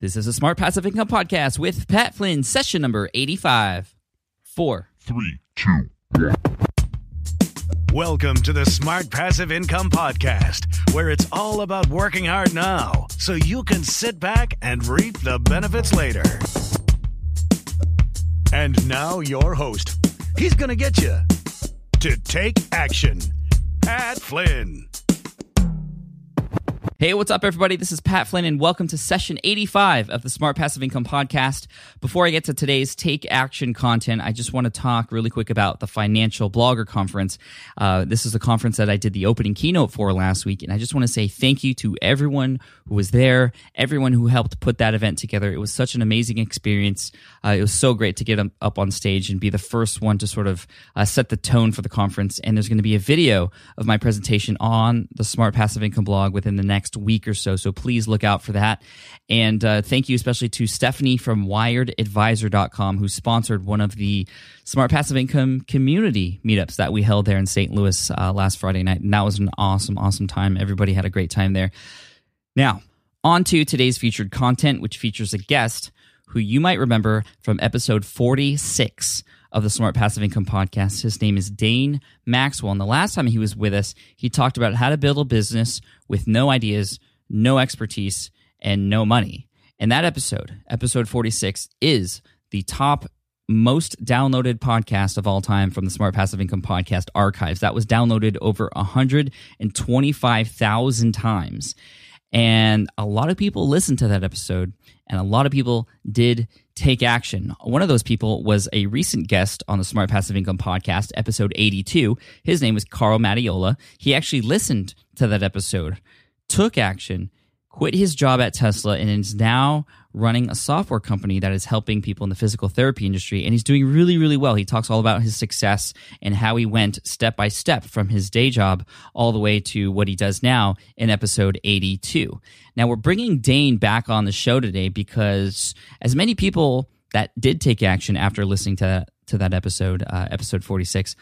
This is a Smart Passive Income Podcast with Pat Flynn, session number 85. Four. Three, two, one. Welcome to the Smart Passive Income Podcast, where it's all about working hard now so you can sit back and reap the benefits later. And now, your host. He's going to get you to take action. Pat Flynn. Hey, what's up, everybody? This is Pat Flynn, and welcome to session 85 of the Smart Passive Income Podcast. Before I get to today's Take Action content, I just want to talk really quick about the Financial Blogger Conference. Uh, this is a conference that I did the opening keynote for last week, and I just want to say thank you to everyone who was there, everyone who helped put that event together. It was such an amazing experience. Uh, it was so great to get up on stage and be the first one to sort of uh, set the tone for the conference. And there's going to be a video of my presentation on the Smart Passive Income blog within the next week or so. So please look out for that. And uh, thank you especially to Stephanie from wiredadvisor.com who sponsored one of the Smart Passive Income community meetups that we held there in St. Louis uh, last Friday night. And that was an awesome, awesome time. Everybody had a great time there. Now, on to today's featured content, which features a guest who you might remember from episode 46 of the Smart Passive Income podcast. His name is Dane Maxwell. And the last time he was with us, he talked about how to build a business with no ideas, no expertise, and no money. And that episode, episode 46, is the top most downloaded podcast of all time from the Smart Passive Income Podcast archives. That was downloaded over 125,000 times. And a lot of people listened to that episode, and a lot of people did take action. One of those people was a recent guest on the Smart Passive Income podcast, episode 82. His name was Carl Mattiola. He actually listened to that episode, took action, quit his job at Tesla, and is now running a software company that is helping people in the physical therapy industry. And he's doing really, really well. He talks all about his success and how he went step by step from his day job all the way to what he does now in episode 82. Now, we're bringing Dane back on the show today because as many people that did take action after listening to to that episode, uh, episode 46,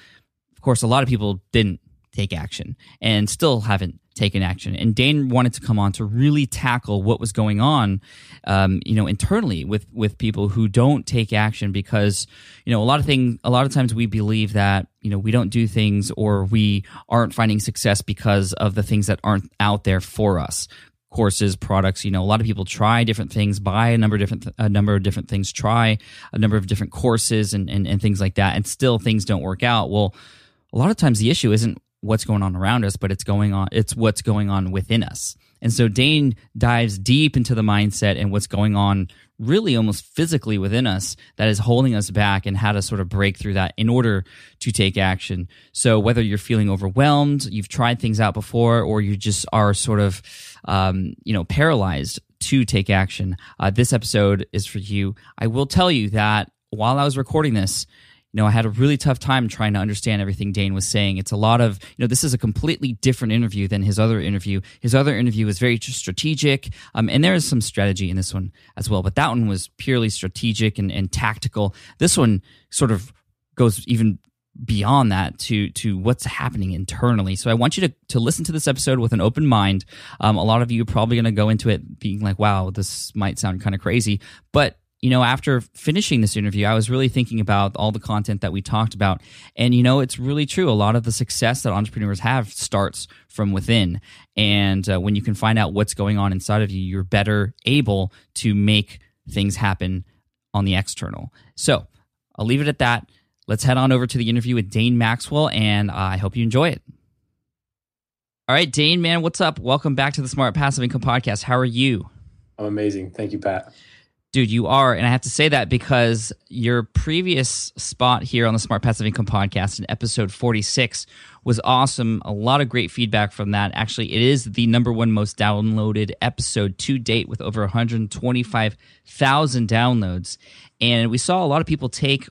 of course, a lot of people didn't take action and still haven't taken action. And Dane wanted to come on to really tackle what was going on, um, you know, internally with with people who don't take action because you know a lot of things. A lot of times we believe that you know we don't do things or we aren't finding success because of the things that aren't out there for us courses products you know a lot of people try different things buy a number of different a number of different things try a number of different courses and, and, and things like that and still things don't work out well a lot of times the issue isn't what's going on around us, but it's going on it's what's going on within us. And so Dane dives deep into the mindset and what's going on really almost physically within us that is holding us back and how to sort of break through that in order to take action. So whether you're feeling overwhelmed, you've tried things out before, or you just are sort of, um, you know, paralyzed to take action, uh, this episode is for you. I will tell you that while I was recording this, you know, I had a really tough time trying to understand everything Dane was saying. It's a lot of, you know, this is a completely different interview than his other interview. His other interview was very strategic, um, and there is some strategy in this one as well, but that one was purely strategic and, and tactical. This one sort of goes even beyond that to to what's happening internally. So I want you to to listen to this episode with an open mind. Um, a lot of you are probably going to go into it being like, "Wow, this might sound kind of crazy," but you know, after finishing this interview, I was really thinking about all the content that we talked about. And, you know, it's really true. A lot of the success that entrepreneurs have starts from within. And uh, when you can find out what's going on inside of you, you're better able to make things happen on the external. So I'll leave it at that let's head on over to the interview with Dane Maxwell, and I hope you enjoy it. All right, Dane, man, what's up? Welcome back to the Smart Passive Income Podcast. How are you? I'm amazing. Thank you, Pat. Dude, you are. And I have to say that because your previous spot here on the Smart Passive Income Podcast in episode 46 was awesome. A lot of great feedback from that. Actually, it is the number one most downloaded episode to date with over 125,000 downloads. And we saw a lot of people take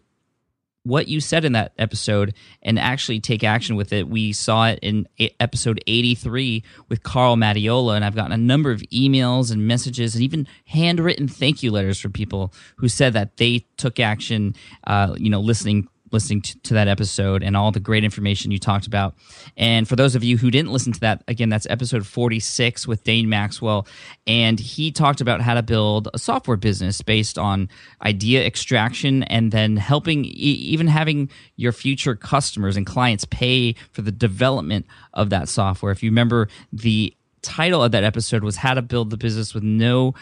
what you said in that episode and actually take action with it. We saw it in episode 83 with Carl Mattiola, and I've gotten a number of emails and messages and even handwritten thank you letters from people who said that they took action, uh, you know, listening listening to, to, that episode and all the great information you talked about. And for those of you who didn't listen to that, again, that's episode 46 with Dane Maxwell. And he talked about how to build a software business based on idea extraction and then helping, even having your future customers and clients pay for the development of that software. If you remember, the title of that episode was How to Build the Business with No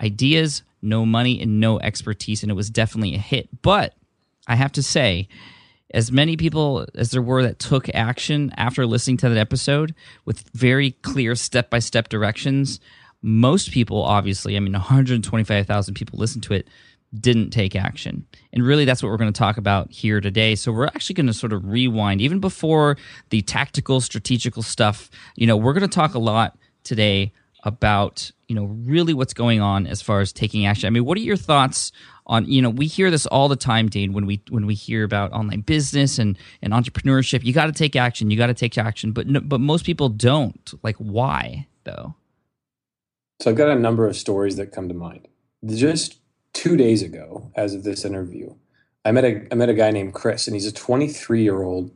Ideas, No Money, and No Expertise. And it was definitely a hit. But I have to say, as many people as there were that took action after listening to that episode with very clear step by step directions, most people, obviously, I mean, 125,000 people listened to it, didn't take action. And really, that's what we're going to talk about here today. So, we're actually going to sort of rewind, even before the tactical, strategical stuff. You know, we're going to talk a lot today about, you know, really what's going on as far as taking action. I mean, what are your thoughts on you know we hear this all the time Dane when we when we hear about online business and and entrepreneurship you got to take action you got to take action but but most people don't. Like why though? So I've got a number of stories that come to mind. Just 2 days ago as of this interview I met a I met a guy named Chris and he's a 23 year old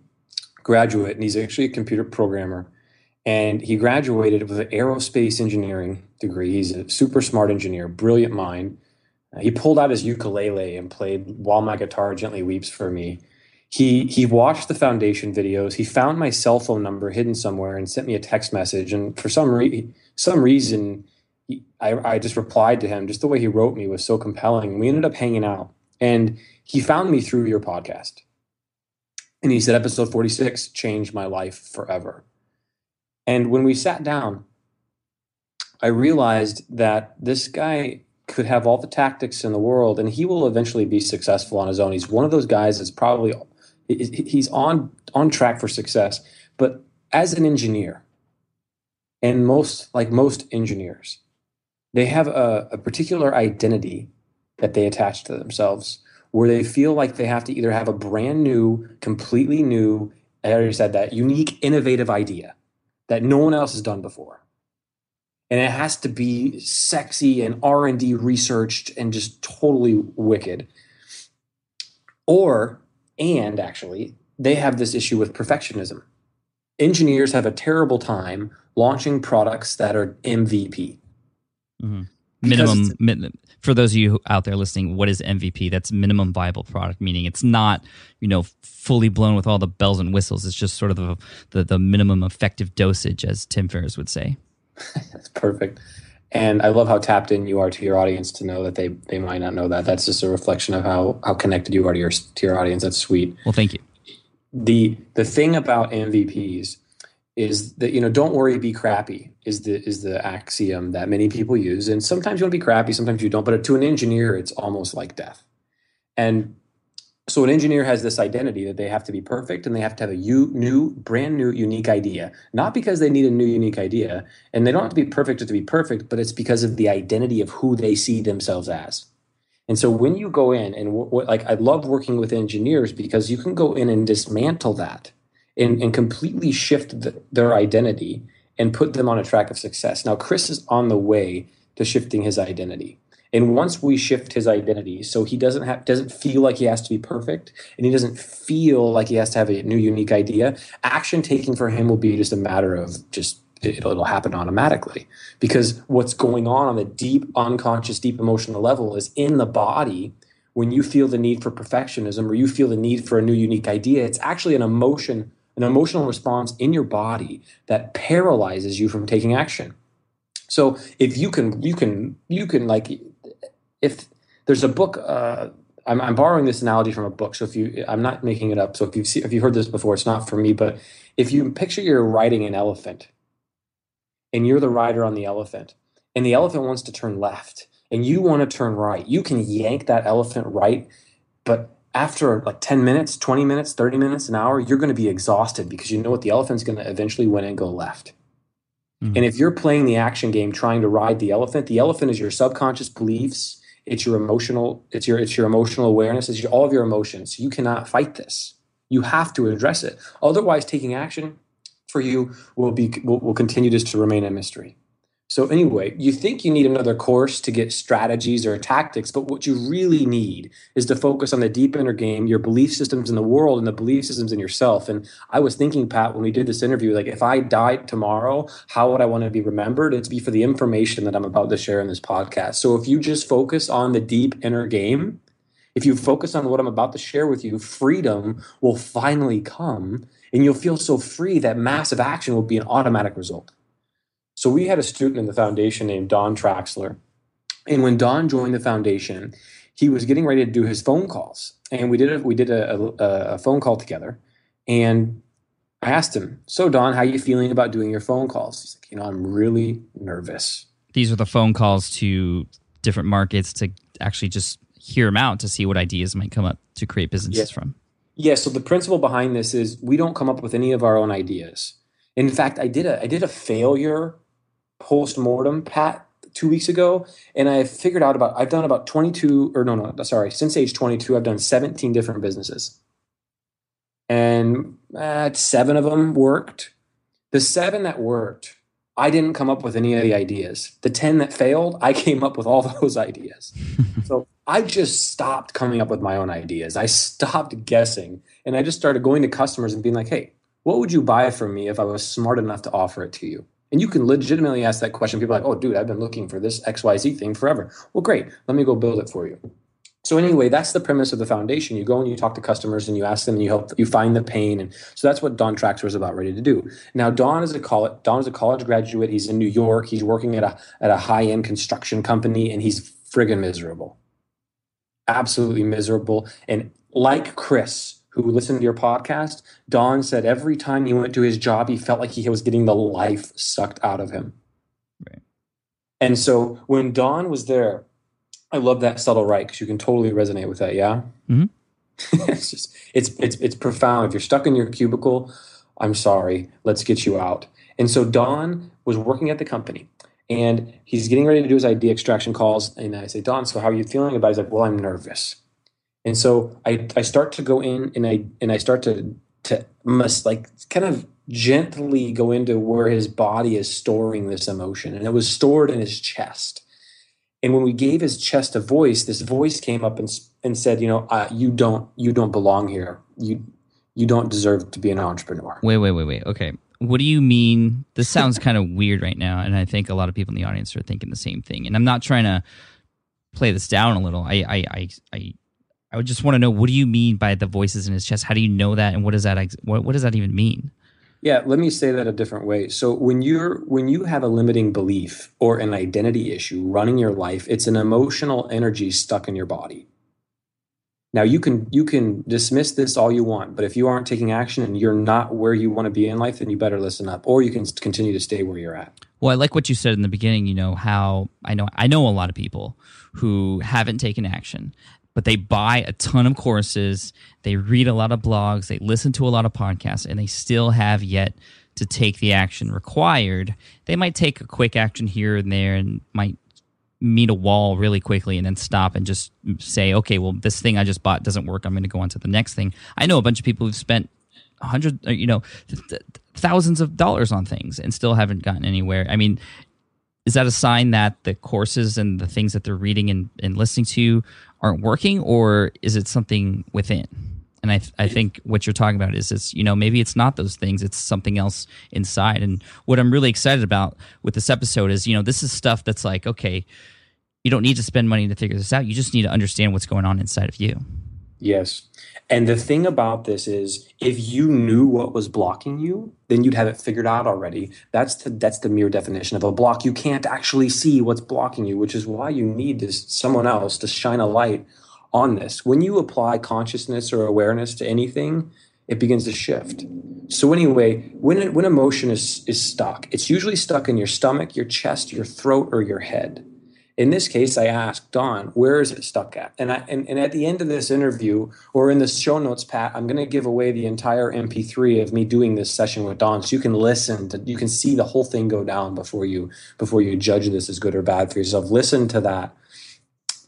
graduate and he's actually a computer programmer and he graduated with an aerospace engineering degree. He's a super smart engineer brilliant mind he pulled out his ukulele and played "While My Guitar Gently Weeps" for me. He he watched the foundation videos. He found my cell phone number hidden somewhere and sent me a text message. And for some re- some reason, I, I just replied to him. Just the way he wrote me was so compelling. We ended up hanging out, and he found me through your podcast. And he said, "Episode forty six changed my life forever." And when we sat down, I realized that this guy could have all the tactics in the world and he will eventually be successful on his own. He's one of those guys that's probably he's on on track for success. But as an engineer, and most like most engineers, they have a, a particular identity that they attach to themselves where they feel like they have to either have a brand new, completely new, I already said that, unique, innovative idea that no one else has done before and it has to be sexy and r&d researched and just totally wicked. Or and actually they have this issue with perfectionism. Engineers have a terrible time launching products that are mvp mm-hmm. minimum for those of you out there listening what is mvp that's minimum viable product meaning it's not you know fully blown with all the bells and whistles. It's just sort of the, the, the minimum effective dosage as tim ferriss would say That's perfect. And I love how tapped in you are to your audience to know that they they might not know that. That's just a reflection of how how connected you are to your to your audience. That's sweet. Well, thank you. The the thing about MVPs is that you know don't worry be crappy is the is the axiom that many people use and sometimes you want to be crappy sometimes you don't but to an engineer it's almost like death and so an engineer has this identity that they have to be perfect and they have to have a new brand new unique idea not because they need a new unique idea and they don't have to be perfect to be perfect but it's because of the identity of who they see themselves as And so when you go in and w- w- like I love working with engineers because you can go in and dismantle that and, and completely shift the, their identity and put them on a track of success. Now Chris is on the way to shifting his identity. And once we shift his identity, so he doesn't have doesn't feel like he has to be perfect, and he doesn't feel like he has to have a new unique idea. Action taking for him will be just a matter of just it'll, it'll happen automatically because what's going on on the deep unconscious, deep emotional level is in the body. When you feel the need for perfectionism or you feel the need for a new unique idea, it's actually an emotion, an emotional response in your body that paralyzes you from taking action. So if you can, you can, you can like if there's a book uh, I'm, I'm, borrowing this analogy from a book so if you i'm not making it up so if you've see, if you've heard this before it's not for me but if you picture you're riding an elephant and you're the rider on the elephant and the elephant wants to turn left and you want to turn right you can yank that elephant right but after like 10 minutes 20 minutes 30 minutes an hour you're going to be exhausted because you know what the elephant's going to eventually win and go left mm-hmm. and if you're playing the action game trying to ride the elephant the elephant is your subconscious beliefs it's your emotional it's your it's your emotional awareness. It's your, all of your emotions. You cannot fight this. You have to address it. Otherwise taking action for you will be will, will continue just to remain a mystery so anyway, you think you need another course to get strategies or tactics, but what you really need is to focus on the deep inner game, your belief systems in the world and the belief systems in yourself. And I was thinking, Pat, when we did this interview, like if I died tomorrow, how would I want to be remembered? It's be for the information that I'm about to share in this podcast. So if you just focus on the deep inner game, if you focus on what I'm about to share with you, freedom will finally come and you'll feel so free that massive action will be an automatic result. So we had a student in the foundation named Don Traxler. And when Don joined the foundation, he was getting ready to do his phone calls. And we did a, we did a, a, a phone call together. And I asked him, "So Don, how are you feeling about doing your phone calls?" He's like, "You know, I'm really nervous." These are the phone calls to different markets to actually just hear them out to see what ideas might come up to create businesses yeah. from. Yeah. So the principle behind this is we don't come up with any of our own ideas. In fact, I did a I did a failure post mortem, Pat, two weeks ago, and I figured out about I've done about 22 or no no sorry since age 22 I've done 17 different businesses, and uh, seven of them worked. The seven that worked, I didn't come up with any of the ideas. The 10 that failed, I came up with all those ideas. so I just stopped coming up with my own ideas. I stopped guessing, and I just started going to customers and being like, "Hey, what would you buy from me if I was smart enough to offer it to you?" And you can legitimately ask that question. People are like, oh, dude, I've been looking for this XYZ thing forever. Well, great. Let me go build it for you. So anyway, that's the premise of the foundation. You go and you talk to customers and you ask them and you help you find the pain. And so that's what Don Traxler is about ready to do. Now, Don is a college Don is a college graduate. He's in New York. He's working at a at a high-end construction company and he's friggin' miserable. Absolutely miserable. And like Chris, who listened to your podcast, Don said every time he went to his job, he felt like he was getting the life sucked out of him. Right. And so when Don was there, I love that subtle right because you can totally resonate with that. Yeah. Mm-hmm. it's just it's it's it's profound. If you're stuck in your cubicle, I'm sorry. Let's get you out. And so Don was working at the company and he's getting ready to do his idea extraction calls. And I say, Don, so how are you feeling about it? He's like, well, I'm nervous. And so I, I start to go in and I and I start to to must like kind of gently go into where his body is storing this emotion. And it was stored in his chest. And when we gave his chest a voice, this voice came up and, and said, you know, uh, you don't you don't belong here. You you don't deserve to be an entrepreneur. Wait, wait, wait, wait. Okay. What do you mean? This sounds kind of weird right now, and I think a lot of people in the audience are thinking the same thing. And I'm not trying to play this down a little. I I I, I I would just want to know what do you mean by the voices in his chest? How do you know that, and what does that what, what does that even mean? Yeah, let me say that a different way. So when you're when you have a limiting belief or an identity issue running your life, it's an emotional energy stuck in your body. Now you can you can dismiss this all you want, but if you aren't taking action and you're not where you want to be in life, then you better listen up, or you can continue to stay where you're at. Well, I like what you said in the beginning. You know how I know I know a lot of people who haven't taken action but they buy a ton of courses, they read a lot of blogs, they listen to a lot of podcasts, and they still have yet to take the action required. They might take a quick action here and there and might meet a wall really quickly and then stop and just say, okay, well, this thing I just bought doesn't work. I'm going to go on to the next thing. I know a bunch of people who've spent hundred, uh, you know, th- th- thousands of dollars on things and still haven't gotten anywhere. I mean, is that a sign that the courses and the things that they're reading and, and listening to aren't working, or is it something within? And I, th- I think what you're talking about is it's you know maybe it's not those things it's something else inside. And what I'm really excited about with this episode is you know this is stuff that's like okay you don't need to spend money to figure this out. You just need to understand what's going on inside of you Yes. And the thing about this is if you knew what was blocking you, then you'd have it figured out already. That's the that's the mere definition of a block. You can't actually see what's blocking you, which is why you need this someone else to shine a light on this. When you apply consciousness or awareness to anything, it begins to shift. So anyway, when when emotion is is stuck, it's usually stuck in your stomach, your chest, your throat, or your head. In this case, I asked Don, where is it stuck at? And, I, and, and at the end of this interview, or in the show notes, Pat, I'm going to give away the entire MP3 of me doing this session with Don, so you can listen to, you can see the whole thing go down before you before you judge this as good or bad for yourself. Listen to that.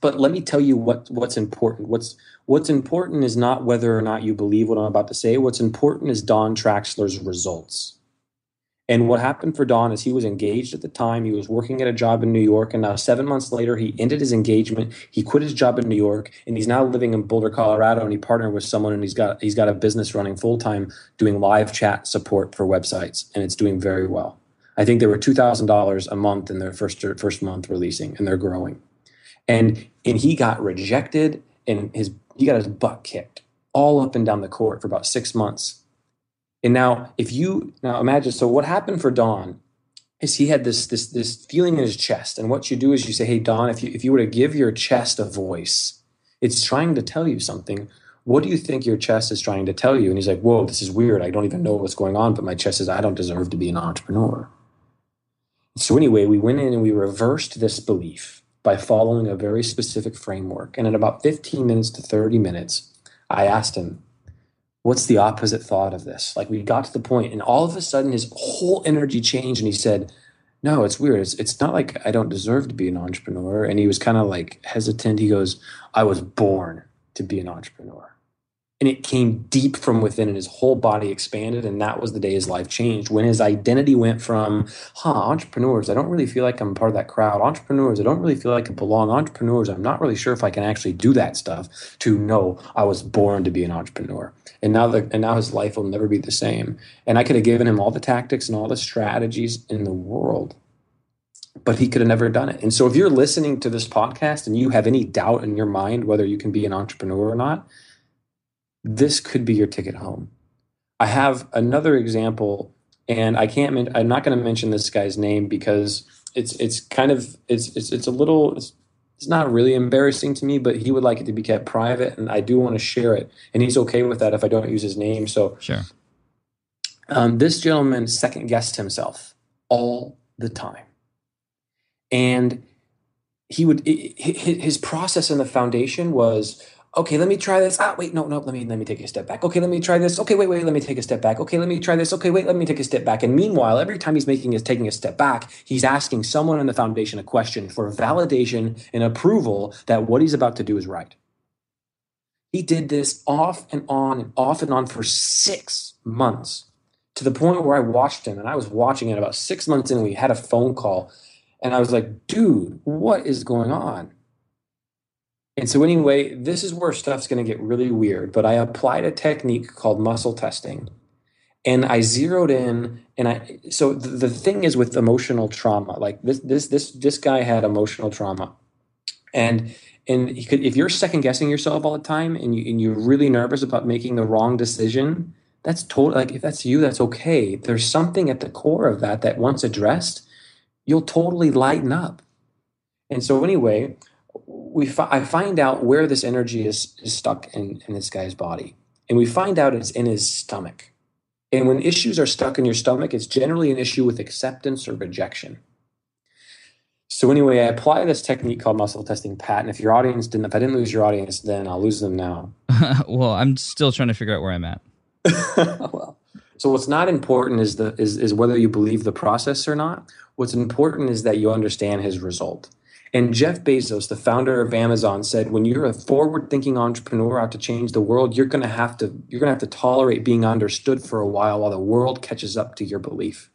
But let me tell you what what's important. What's what's important is not whether or not you believe what I'm about to say. What's important is Don Traxler's results. And what happened for Don is he was engaged at the time. He was working at a job in New York. And now, seven months later, he ended his engagement. He quit his job in New York and he's now living in Boulder, Colorado. And he partnered with someone and he's got, he's got a business running full time doing live chat support for websites. And it's doing very well. I think they were $2,000 a month in their first, first month releasing and they're growing. And, and he got rejected and his, he got his butt kicked all up and down the court for about six months and now, if you now imagine, so what happened for Don is he had this this this feeling in his chest, and what you do is you say, "Hey, Don, if you if you were to give your chest a voice, it's trying to tell you something. What do you think your chest is trying to tell you?" And he's like, "Whoa, this is weird. I don't even know what's going on, but my chest says I don't deserve to be an entrepreneur." So anyway, we went in and we reversed this belief by following a very specific framework. And in about 15 minutes to 30 minutes, I asked him, what's the opposite thought of this? Like we got to the point and all of a sudden his whole energy changed and he said, no, it's weird. It's, it's not like I don't deserve to be an entrepreneur. And he was kind of like hesitant. He goes, I was born to be an entrepreneur and it came deep from within and his whole body expanded and that was the day his life changed. When his identity went from huh entrepreneurs i don't really feel like i'm part of that crowd. Entrepreneurs i don't really feel like i belong. Entrepreneurs i'm not really sure if i can actually do that stuff to no i was born to be an entrepreneur. And now the, and now his life will never be the same. And i could have given him all the tactics and all the strategies in the world but he could have never done it. And so if you're listening to this podcast and you have any doubt in your mind whether you can be an entrepreneur or not, this could be your ticket home. I have another example, and I can't. I'm not going to mention this guy's name because it's it's kind of it's it's, it's a little. It's, it's not really embarrassing to me, but he would like it to be kept private, and I do want to share it, and he's okay with that if I don't use his name. So sure. Um, this gentleman second guessed himself all the time, and he would it, his process in the foundation was okay, let me try this. Ah, wait, no, no, let me let me take a step back. Okay, let me try this. Okay, wait, wait, let me take a step back. Okay, let me try this. Okay, wait, let me take a step back. And meanwhile, every time he's making is taking a step back, he's asking someone in the foundation a question for validation and approval that what he's about to do is right. He did this off and on and off and on for six months to the point where I watched him and I was watching it about six months in. We had a phone call and I was like, dude, what is going on? And so, anyway, this is where stuff's going to get really weird. But I applied a technique called muscle testing. And I zeroed in, and I so the, the thing is with emotional trauma, like this this this this guy had emotional trauma, and and could, if you're second guessing yourself all the time, and you and you're really nervous about making the wrong decision, that's totally like if that's you, that's okay. There's something at the core of that that once addressed, you'll totally lighten up. And so anyway, we fi- I find out where this energy is, is stuck in, in this guy's body. And we find out it's in his stomach. And when issues are stuck in your stomach, it's generally an issue with acceptance or rejection. So anyway, I apply this technique called muscle testing, Pat. And if your audience didn't, if I didn't lose your audience, then I'll lose them now. well, I'm still trying to figure out where I'm at. well, so what's not important is the is, is whether you believe the process or not. What's important is that you understand his result. And Jeff Bezos, the founder of Amazon, said when you're a forward-thinking entrepreneur out to change the world, you're going to have to you're going to have to tolerate being understood for a while while the world catches up to your belief.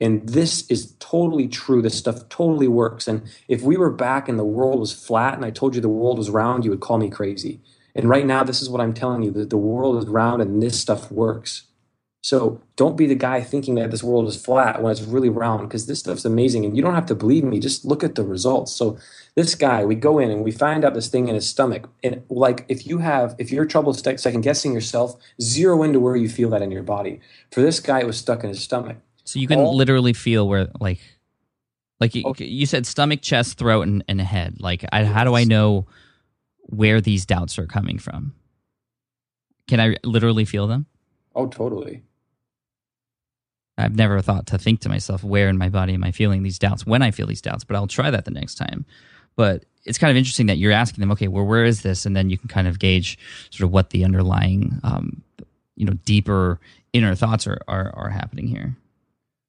And this is totally true. This stuff totally works. And if we were back and the world was flat and I told you the world was round, you would call me crazy. And right now, this is what I'm telling you that the world is round and this stuff works. So don't be the guy thinking that this world is flat when it's really round because this stuff's amazing. And you don't have to believe me. Just look at the results. So this guy, we go in and we find out this thing in his stomach. And like if you have, if you're trouble second guessing yourself, zero into where you feel that in your body. For this guy, it was stuck in his stomach. So you can All, literally feel where like like you, okay. you said stomach, chest, throat, and, and head. Like I, how do I know where these doubts are coming from? Can I literally feel them? Oh, totally. I've never thought to think to myself, where in my body am I feeling these doubts when I feel these doubts? But I'll try that the next time. But it's kind of interesting that you're asking them, okay, well, where is this? And then you can kind of gauge sort of what the underlying, um, you know, deeper inner thoughts are, are, are happening here.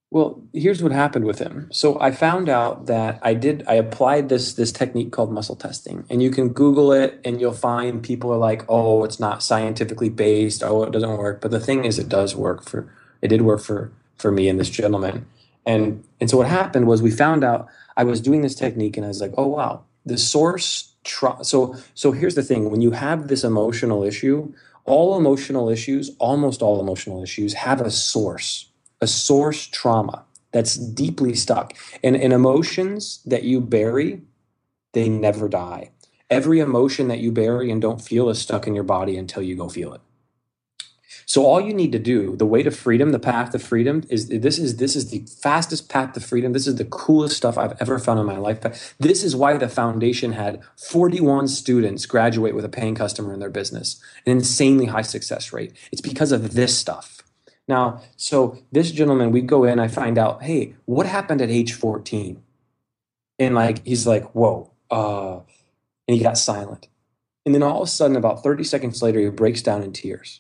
Well, here's what happened with him. So I found out that I did I applied this this technique called muscle testing. And you can Google it and you'll find people are like, "Oh, it's not scientifically based. Oh, it doesn't work." But the thing is it does work for it did work for for me and this gentleman. And and so what happened was we found out I was doing this technique and I was like, "Oh, wow. The source tra- so so here's the thing, when you have this emotional issue, all emotional issues, almost all emotional issues have a source a source trauma that's deeply stuck. And, and emotions that you bury, they never die. Every emotion that you bury and don't feel is stuck in your body until you go feel it. So all you need to do, the way to freedom, the path to freedom is this is this is the fastest path to freedom. This is the coolest stuff I've ever found in my life. This is why the foundation had 41 students graduate with a paying customer in their business, an insanely high success rate. It's because of this stuff. Now, so this gentleman, we go in, I find out, hey, what happened at age 14? And like, he's like, whoa. Uh, and he got silent. And then all of a sudden, about 30 seconds later, he breaks down in tears.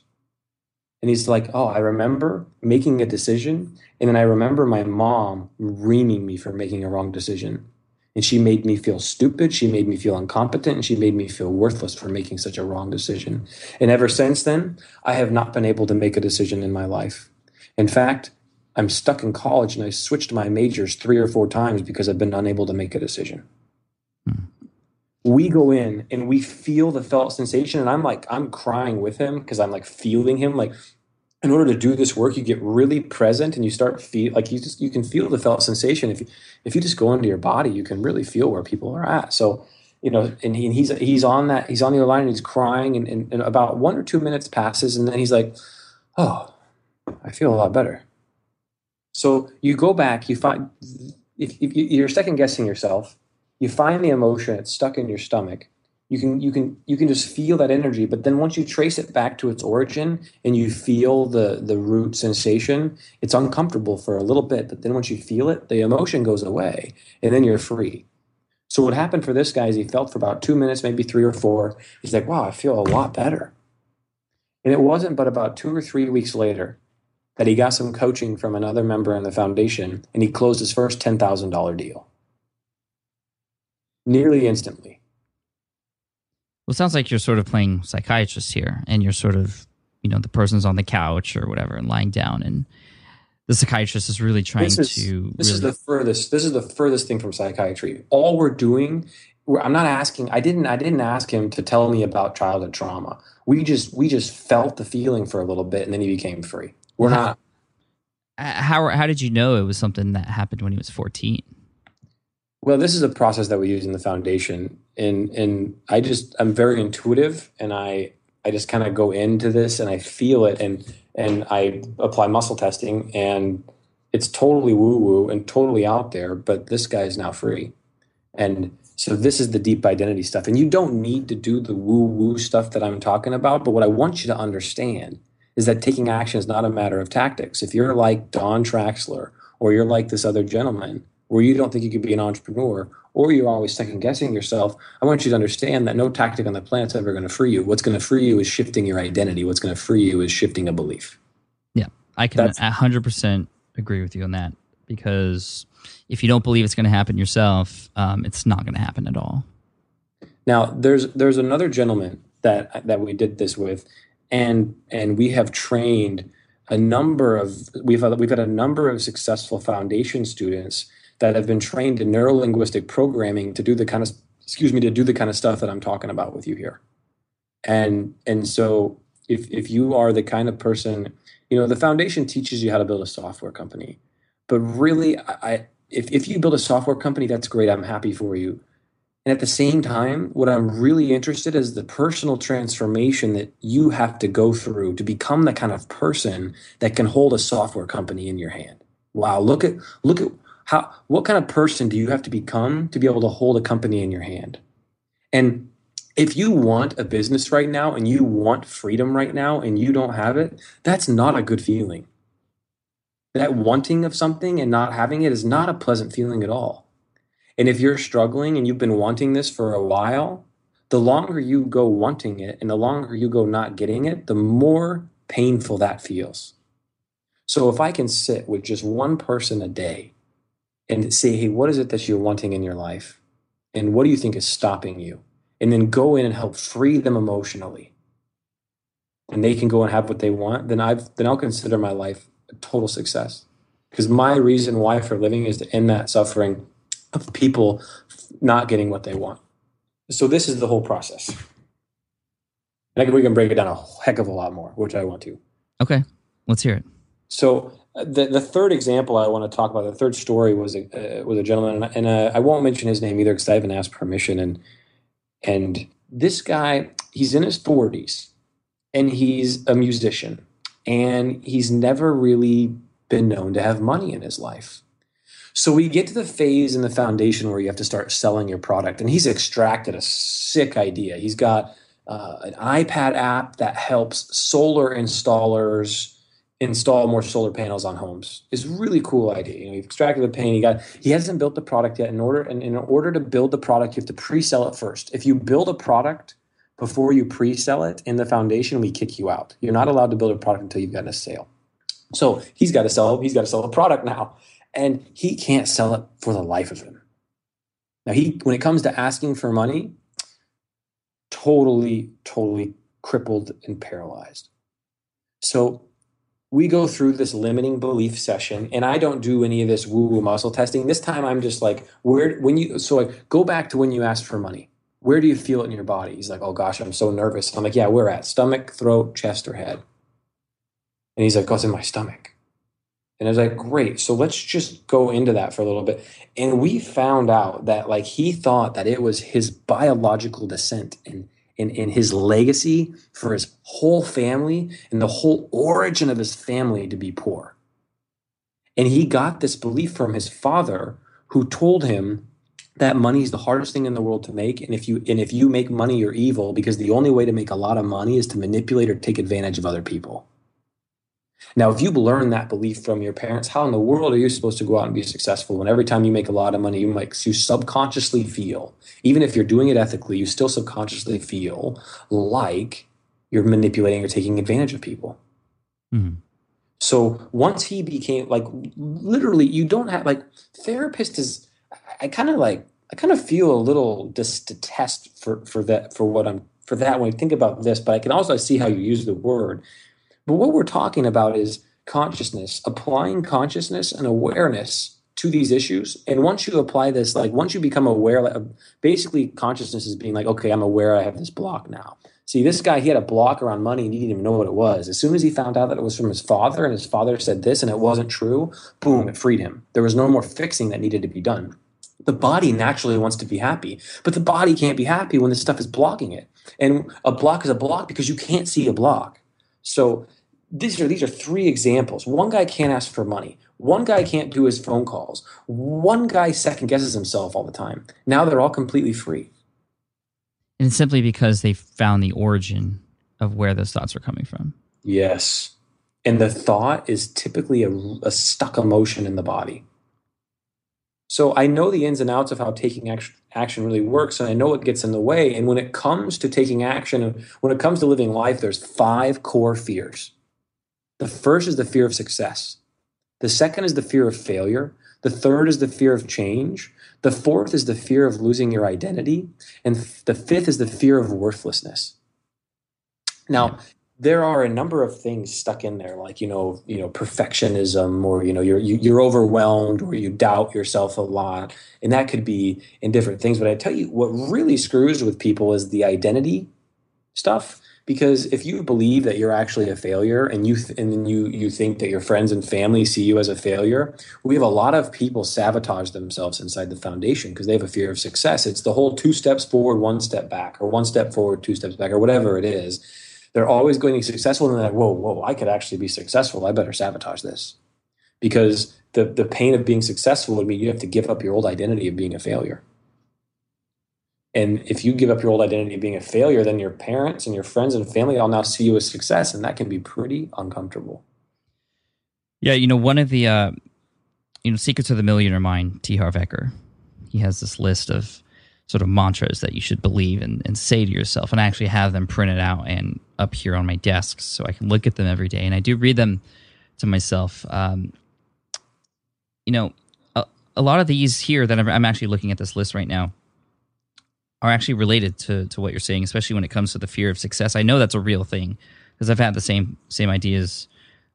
And he's like, oh, I remember making a decision. And then I remember my mom reaming me for making a wrong decision. And she made me feel stupid. She made me feel incompetent. And she made me feel worthless for making such a wrong decision. And ever since then, I have not been able to make a decision in my life. In fact, I'm stuck in college and I switched my majors three or four times because I've been unable to make a decision. We go in and we feel the felt sensation. And I'm like, I'm crying with him because I'm like feeling him. Like, in order to do this work, you get really present and you start feel like you just you can feel the felt sensation. If you if you just go into your body, you can really feel where people are at. So you know, and, he, and he's he's on that he's on the other line and he's crying, and, and, and about one or two minutes passes, and then he's like, "Oh, I feel a lot better." So you go back, you find if, if you're second guessing yourself, you find the emotion, it's stuck in your stomach, you can you can you can just feel that energy but then once you trace it back to its origin and you feel the the root sensation it's uncomfortable for a little bit but then once you feel it the emotion goes away and then you're free. So what happened for this guy is he felt for about two minutes maybe three or four. He's like wow i feel a lot better. And it wasn't but about two or three weeks later that he got some coaching from another member in the foundation and he closed his first $10000 deal nearly instantly well, it sounds like you're sort of playing psychiatrist here, and you're sort of, you know, the person's on the couch or whatever and lying down, and the psychiatrist is really trying this is, to. This really... is the furthest. This is the furthest thing from psychiatry. All we're doing, we're, I'm not asking. I didn't. I didn't ask him to tell me about childhood trauma. We just we just felt the feeling for a little bit, and then he became free. We're not. Uh, how how did you know it was something that happened when he was 14? Well, this is a process that we use in the foundation, and and I just I'm very intuitive, and I I just kind of go into this and I feel it, and and I apply muscle testing, and it's totally woo woo and totally out there, but this guy is now free, and so this is the deep identity stuff, and you don't need to do the woo woo stuff that I'm talking about, but what I want you to understand is that taking action is not a matter of tactics. If you're like Don Traxler or you're like this other gentleman where you don't think you could be an entrepreneur or you're always second guessing yourself, I want you to understand that no tactic on the planet's ever going to free you. What's going to free you is shifting your identity. What's going to free you is shifting a belief. Yeah, I can That's, 100% agree with you on that because if you don't believe it's going to happen yourself, um, it's not going to happen at all. Now, there's there's another gentleman that that we did this with, and and we have trained a number of we've had, we've had a number of successful foundation students that have been trained in neurolinguistic programming to do the kind of excuse me to do the kind of stuff that I'm talking about with you here. And and so if if you are the kind of person, you know, the foundation teaches you how to build a software company. But really I if if you build a software company, that's great. I'm happy for you. And at the same time, what I'm really interested in is the personal transformation that you have to go through to become the kind of person that can hold a software company in your hand. Wow, look at look at how what kind of person do you have to become to be able to hold a company in your hand? And if you want a business right now and you want freedom right now and you don't have it, that's not a good feeling. That wanting of something and not having it is not a pleasant feeling at all. And if you're struggling and you've been wanting this for a while, the longer you go wanting it and the longer you go not getting it, the more painful that feels. So if I can sit with just one person a day and say, hey, what is it that you're wanting in your life? And what do you think is stopping you? And then go in and help free them emotionally. And they can go and have what they want, then I've then I'll consider my life a total success. Because my reason why for living is to end that suffering of people not getting what they want. So this is the whole process. And we can break it down a heck of a lot more, which I want to. Okay, let's hear it. So the the third example I want to talk about, the third story was a uh, was a gentleman, and, and uh, I won't mention his name either because I haven't asked permission. And and this guy, he's in his forties, and he's a musician, and he's never really been known to have money in his life. So we get to the phase in the foundation where you have to start selling your product, and he's extracted a sick idea. He's got uh, an iPad app that helps solar installers install more solar panels on homes. It's a really cool idea. You know, you've extracted the pain. He got he hasn't built the product yet. In order and in order to build the product, you have to pre-sell it first. If you build a product before you pre-sell it in the foundation, we kick you out. You're not allowed to build a product until you've gotten a sale. So he's got to sell. He's got to sell the product now and he can't sell it for the life of him. Now, he when it comes to asking for money, totally, totally crippled and paralyzed. So we go through this limiting belief session, and I don't do any of this woo-woo muscle testing. This time, I'm just like, where when you so like go back to when you asked for money. Where do you feel it in your body? He's like, oh gosh, I'm so nervous. I'm like, yeah, where at? Stomach, throat, chest, or head? And he's like, oh, it's in my stomach. And I was like, great. So let's just go into that for a little bit. And we found out that like he thought that it was his biological descent and in, in his legacy for his whole family and the whole origin of his family to be poor. And he got this belief from his father, who told him that money is the hardest thing in the world to make. And if you and if you make money, you're evil because the only way to make a lot of money is to manipulate or take advantage of other people. Now, if you learn that belief from your parents, how in the world are you supposed to go out and be successful when every time you make a lot of money, you make you subconsciously feel, even if you're doing it ethically, you still subconsciously feel like you're manipulating or taking advantage of people. Mm-hmm. So once he became like literally, you don't have like therapist is. I kind of like I kind of feel a little dis- detest for for that for what I'm for that when I think about this, but I can also see how you use the word but what we're talking about is consciousness, applying consciousness and awareness to these issues. And once you apply this, like once you become aware, like, basically consciousness is being like, okay, I'm aware I have this block now. See, this guy, he had a block around money and he didn't even know what it was. As soon as he found out that it was from his father and his father said this and it wasn't true, boom, it freed him. There was no more fixing that needed to be done. The body naturally wants to be happy, but the body can't be happy when this stuff is blocking it. And a block is a block because you can't see a block. So these are these are three examples. One guy can't ask for money. One guy can't do his phone calls. One guy second guesses himself all the time. Now they're all completely free. And simply because they found the origin of where those thoughts are coming from. Yes. And the thought is typically a, a stuck emotion in the body. So I know the ins and outs of how taking action, action really works, and I know it gets in the way. And when it comes to taking action, when it comes to living life, there's five core fears. The first is the fear of success. The second is the fear of failure. The third is the fear of change. The fourth is the fear of losing your identity. And the fifth is the fear of worthlessness. Now, there are a number of things stuck in there, like you know, you know, perfectionism, or you know, you're you, are you are overwhelmed, or you doubt yourself a lot, and that could be in different things. But I tell you, what really screws with people is the identity stuff because if you believe that you're actually a failure and you th- and then you you think that your friends and family see you as a failure we have a lot of people sabotage themselves inside the foundation because they have a fear of success. It's the whole two steps forward one step back or one step forward two steps back or whatever it is. They're always going to be successful and they're like whoa whoa i could actually be successful. I better sabotage this. Because the the pain of being successful would mean you have to give up your old identity of being a failure and if you give up your old identity of being a failure, then your parents and your friends and family all now see you as success, and that can be pretty uncomfortable. Yeah, you know, one of the uh, you know secrets of the millionaire mind, T. Harv Eker, he has this list of sort of mantras that you should believe and, and say to yourself, and I actually have them printed out and up here on my desk so I can look at them every day, and I do read them to myself. Um, you know, a, a lot of these here that I'm, I'm actually looking at this list right now are actually related to to what you're saying, especially when it comes to the fear of success. I know that's a real thing because I've had the same same ideas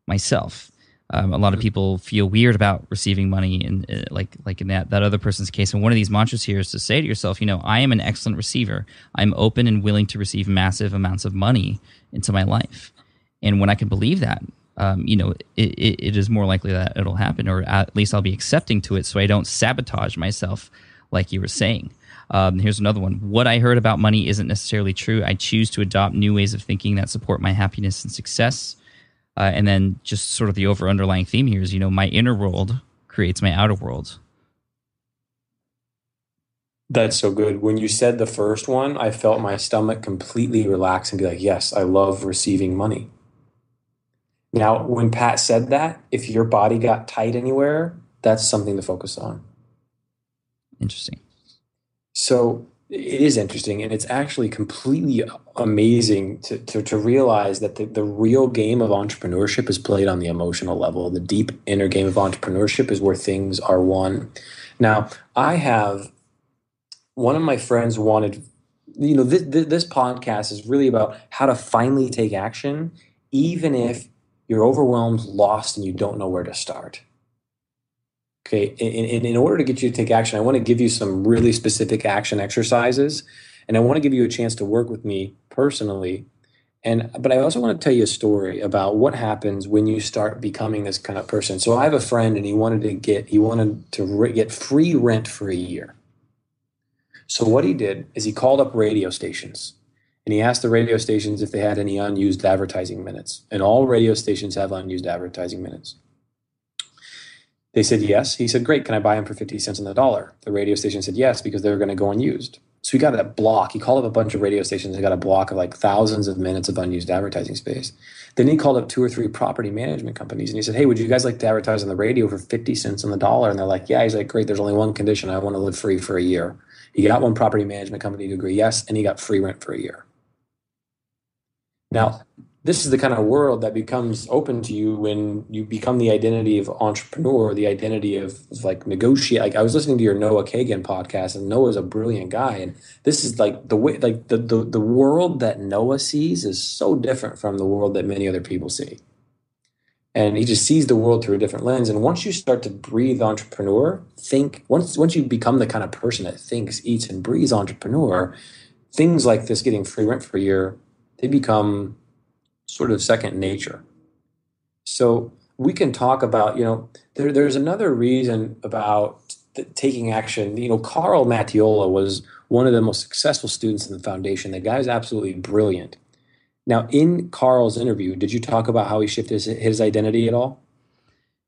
myself. Um, a lot of mm-hmm. people feel weird about receiving money, and uh, like like in that that other person's case. And one of these mantras here is to say to yourself, you know, I am an excellent receiver. I'm open and willing to receive massive amounts of money into my life. And when I can believe that, um, you know, it, it, it is more likely that it'll happen, or at least I'll be accepting to it, so I don't sabotage myself, like you were saying. Um, here's another one. What I heard about money isn't necessarily true. I choose to adopt new ways of thinking that support my happiness and success. Uh, and then just sort of the over underlying theme here is, you know, my inner world creates my outer world. That's so good. When you said the first one, I felt my stomach completely relax and be like, yes, I love receiving money. Now, when Pat said that, if your body got tight anywhere, that's something to focus on. Interesting. So it is interesting, and it's actually completely amazing to, to, to realize that the, the real game of entrepreneurship is played on the emotional level. The deep inner game of entrepreneurship is where things are won. Now, I have one of my friends wanted, you know, this, this podcast is really about how to finally take action, even if you're overwhelmed, lost, and you don't know where to start. Okay, in, in, in order to get you to take action, I want to give you some really specific action exercises, and I want to give you a chance to work with me personally. And but I also want to tell you a story about what happens when you start becoming this kind of person. So I have a friend, and he wanted to get he wanted to re- get free rent for a year. So what he did is he called up radio stations and he asked the radio stations if they had any unused advertising minutes. And all radio stations have unused advertising minutes. They said yes. He said, Great, can I buy them for 50 cents on the dollar? The radio station said yes because they were going to go unused. So he got a block. He called up a bunch of radio stations and got a block of like thousands of minutes of unused advertising space. Then he called up two or three property management companies and he said, Hey, would you guys like to advertise on the radio for 50 cents on the dollar? And they're like, Yeah. He's like, Great, there's only one condition. I want to live free for a year. He got one property management company to agree yes, and he got free rent for a year. Now, this is the kind of world that becomes open to you when you become the identity of entrepreneur, the identity of, of like negotiate. Like I was listening to your Noah Kagan podcast, and Noah's a brilliant guy, and this is like the way, like the, the the world that Noah sees is so different from the world that many other people see, and he just sees the world through a different lens. And once you start to breathe entrepreneur, think once once you become the kind of person that thinks, eats, and breathes entrepreneur, things like this getting free rent for a year, they become sort of second nature. So we can talk about, you know, there, there's another reason about taking action. You know, Carl Mattiola was one of the most successful students in the foundation. The guy is absolutely brilliant. Now, in Carl's interview, did you talk about how he shifted his, his identity at all?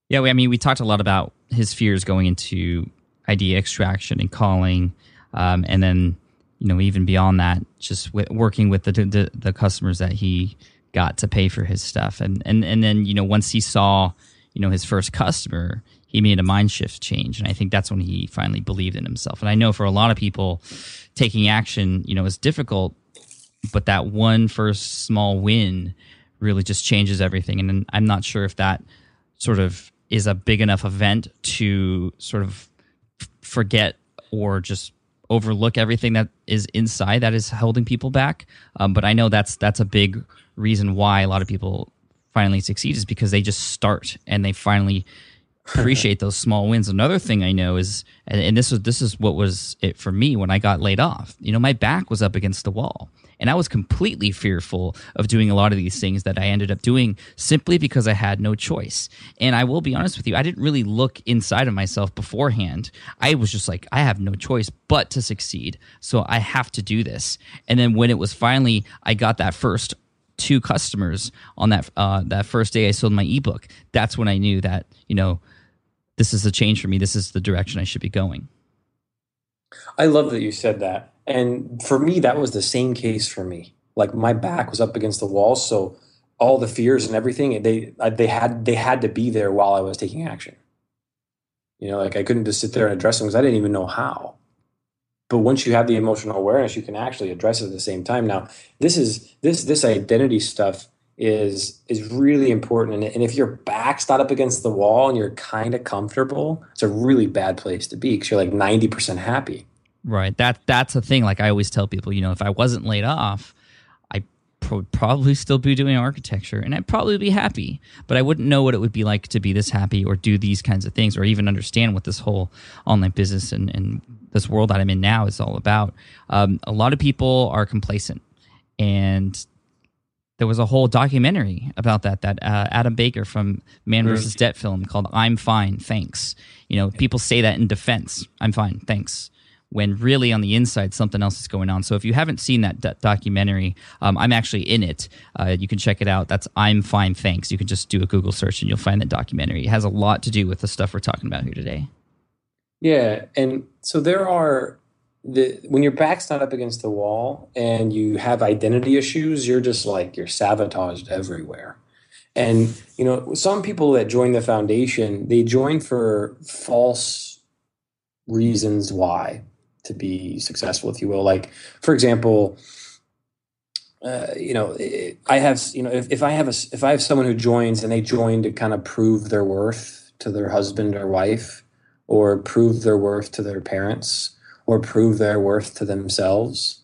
Yeah, I mean, we talked a lot about his fears going into idea extraction and calling, um, and then you know even beyond that, just working with the, the the customers that he got to pay for his stuff. And and and then you know once he saw you know his first customer, he made a mind shift change, and I think that's when he finally believed in himself. And I know for a lot of people, taking action you know is difficult, but that one first small win really just changes everything. And I'm not sure if that sort of is a big enough event to sort of forget or just overlook everything that is inside that is holding people back. Um, but I know that's that's a big reason why a lot of people finally succeed is because they just start and they finally appreciate those small wins. Another thing I know is, and, and this was this is what was it for me when I got laid off. You know, my back was up against the wall, and I was completely fearful of doing a lot of these things that I ended up doing simply because I had no choice. And I will be honest with you, I didn't really look inside of myself beforehand. I was just like, I have no choice but to succeed, so I have to do this. And then when it was finally, I got that first two customers on that uh, that first day I sold my ebook. That's when I knew that you know this is a change for me. This is the direction I should be going. I love that you said that. And for me, that was the same case for me. Like my back was up against the wall, so all the fears and everything they they had they had to be there while I was taking action. You know, like I couldn't just sit there and address them because I didn't even know how. But once you have the emotional awareness, you can actually address it at the same time. Now, this is this this identity stuff is is really important. And, if your back's not up against the wall and you're kind of comfortable, it's a really bad place to be because you're like ninety percent happy. Right. That that's a thing. Like I always tell people, you know, if I wasn't laid off, I would probably still be doing architecture, and I'd probably be happy. But I wouldn't know what it would be like to be this happy, or do these kinds of things, or even understand what this whole online business and, and this world that I'm in now is all about. Um, a lot of people are complacent, and there was a whole documentary about that that uh, Adam Baker from Man vs. Debt film called "I'm Fine, Thanks." You know, people say that in defense. I'm fine, thanks. When really on the inside something else is going on. So if you haven't seen that d- documentary, um, I'm actually in it. Uh, you can check it out. That's "I'm Fine, Thanks." You can just do a Google search and you'll find that documentary. It has a lot to do with the stuff we're talking about here today. Yeah, and so there are the when your back's not up against the wall and you have identity issues, you're just like you're sabotaged everywhere. And you know, some people that join the foundation, they join for false reasons why to be successful, if you will. Like, for example, uh, you know, I have, you know, if, if I have a, if I have someone who joins and they join to kind of prove their worth to their husband or wife, or prove their worth to their parents, or prove their worth to themselves,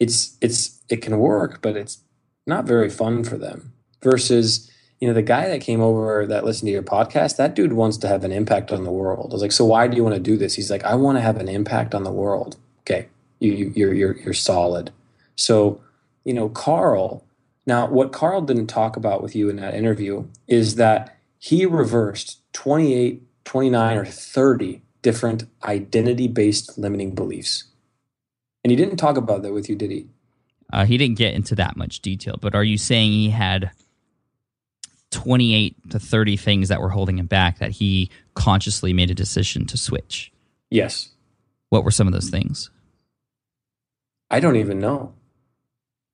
it's it's it can work, but it's not very fun for them. Versus, you know, the guy that came over that listened to your podcast, that dude wants to have an impact on the world. I was like, so why do you want to do this? He's like, I want to have an impact on the world. Okay, you, you you're you're you're solid. So, you know, Carl. Now, what Carl didn't talk about with you in that interview is that he reversed 28, 29, or 30 different identity based limiting beliefs. And he didn't talk about that with you, did he? Uh, he didn't get into that much detail, but are you saying he had 28 to 30 things that were holding him back that he consciously made a decision to switch? Yes. What were some of those things? I don't even know.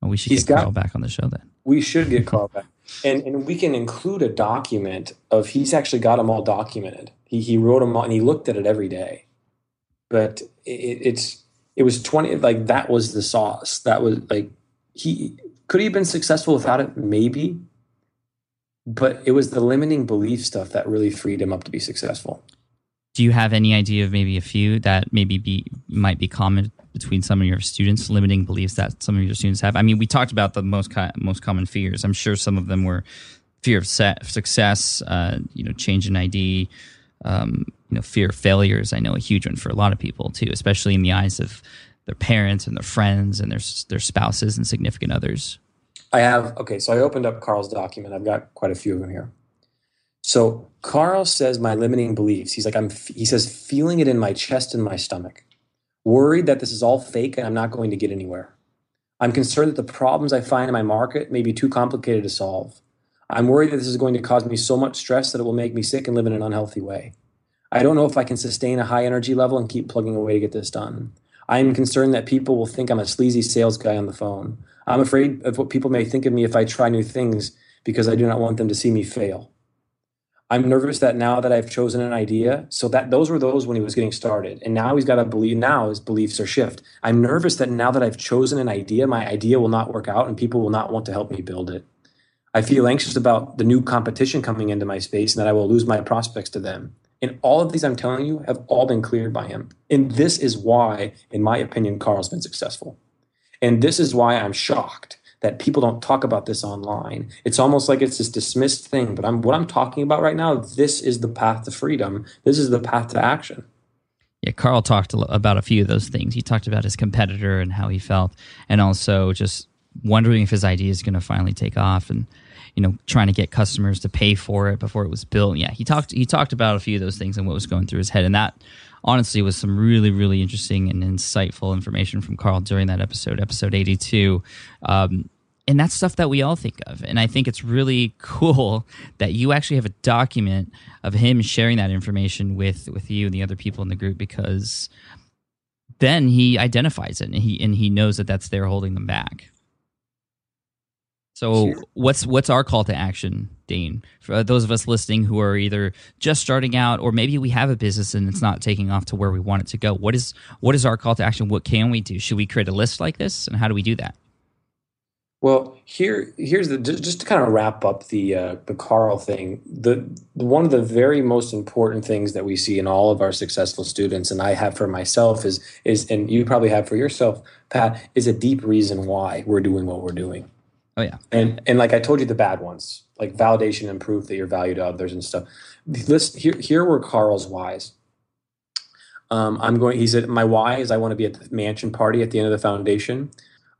Well, we should He's get got, Carl back on the show then. We should get Carl back. And, and we can include a document of he's actually got them all documented. He, he wrote them all and he looked at it every day. But it, it's it was 20 like that was the sauce. That was like he could he have been successful without it? Maybe. But it was the limiting belief stuff that really freed him up to be successful. Do you have any idea of maybe a few that maybe be might be common between some of your students, limiting beliefs that some of your students have? I mean, we talked about the most co- most common fears. I'm sure some of them were fear of success, uh, you know, change in ID, um, you know, fear of failures. I know a huge one for a lot of people too, especially in the eyes of their parents and their friends and their their spouses and significant others. I have okay, so I opened up Carl's document. I've got quite a few of them here. So Carl says my limiting beliefs. He's like I'm. He says feeling it in my chest and my stomach worried that this is all fake and I'm not going to get anywhere. I'm concerned that the problems I find in my market may be too complicated to solve. I'm worried that this is going to cause me so much stress that it will make me sick and live in an unhealthy way. I don't know if I can sustain a high energy level and keep plugging away to get this done. I am concerned that people will think I'm a sleazy sales guy on the phone. I'm afraid of what people may think of me if I try new things because I do not want them to see me fail. I'm nervous that now that I've chosen an idea, so that those were those when he was getting started. And now he's got to believe now his beliefs are shift. I'm nervous that now that I've chosen an idea, my idea will not work out and people will not want to help me build it. I feel anxious about the new competition coming into my space and that I will lose my prospects to them. And all of these I'm telling you have all been cleared by him. And this is why, in my opinion, Carl's been successful. And this is why I'm shocked that people don't talk about this online. It's almost like it's this dismissed thing, but I'm what I'm talking about right now, this is the path to freedom. This is the path to action. Yeah, Carl talked about a few of those things. He talked about his competitor and how he felt, and also just wondering if his idea is going to finally take off, and you know, trying to get customers to pay for it before it was built. Yeah, he talked he talked about a few of those things and what was going through his head, and that honestly was some really really interesting and insightful information from Carl during that episode, episode eighty two. Um, and that's stuff that we all think of. And I think it's really cool that you actually have a document of him sharing that information with with you and the other people in the group because then he identifies it and he and he knows that that's there holding them back. So what's what's our call to action, For those of us listening who are either just starting out or maybe we have a business and it's not taking off to where we want it to go. What is what is our call to action? What can we do? Should we create a list like this and how do we do that? Well, here, here's the just to kind of wrap up the uh, the Carl thing. The one of the very most important things that we see in all of our successful students, and I have for myself is is, and you probably have for yourself, Pat, is a deep reason why we're doing what we're doing. Oh yeah, and and like I told you, the bad ones, like validation and proof that you're valued to others and stuff. This here here were Carl's whys. Um, I'm going. He said, my why is I want to be at the mansion party at the end of the foundation.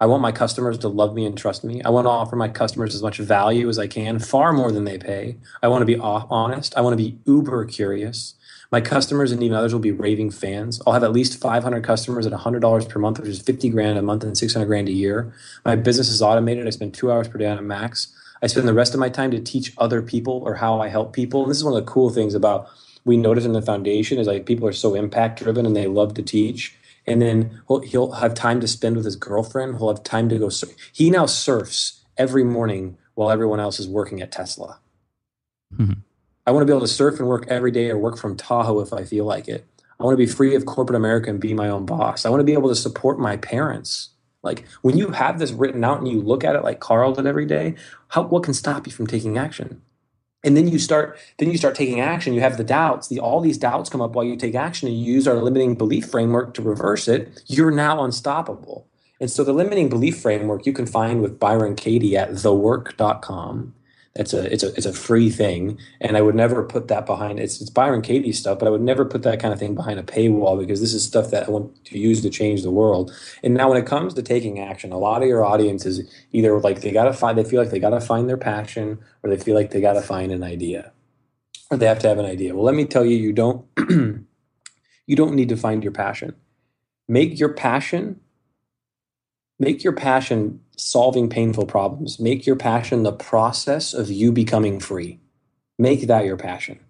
I want my customers to love me and trust me. I want to offer my customers as much value as I can, far more than they pay. I want to be honest. I want to be uber curious. My customers and even others will be raving fans. I'll have at least 500 customers at $100 per month, which is 50 grand a month and 600 grand a year. My business is automated. I spend two hours per day on a max. I spend the rest of my time to teach other people or how I help people. And this is one of the cool things about we notice in the foundation is like people are so impact driven and they love to teach and then he'll, he'll have time to spend with his girlfriend. He'll have time to go. Surf. He now surfs every morning while everyone else is working at Tesla. Mm-hmm. I want to be able to surf and work every day or work from Tahoe if I feel like it. I want to be free of corporate America and be my own boss. I want to be able to support my parents. Like when you have this written out and you look at it like Carl did every day, how, what can stop you from taking action? and then you start then you start taking action. You have the doubts. The all these doubts come up while you take action and you use our limiting belief framework to reverse it. You're now unstoppable. And so the limiting belief framework you can find with byron katie at thework.com it's a it's a it's a free thing, and I would never put that behind. It's it's Byron Katie stuff, but I would never put that kind of thing behind a paywall because this is stuff that I want to use to change the world. And now, when it comes to taking action, a lot of your audience is either like they gotta find, they feel like they gotta find their passion, or they feel like they gotta find an idea, or they have to have an idea. Well, let me tell you, you don't you don't need to find your passion. Make your passion make your passion solving painful problems. Make your passion the process of you becoming free. Make that your passion.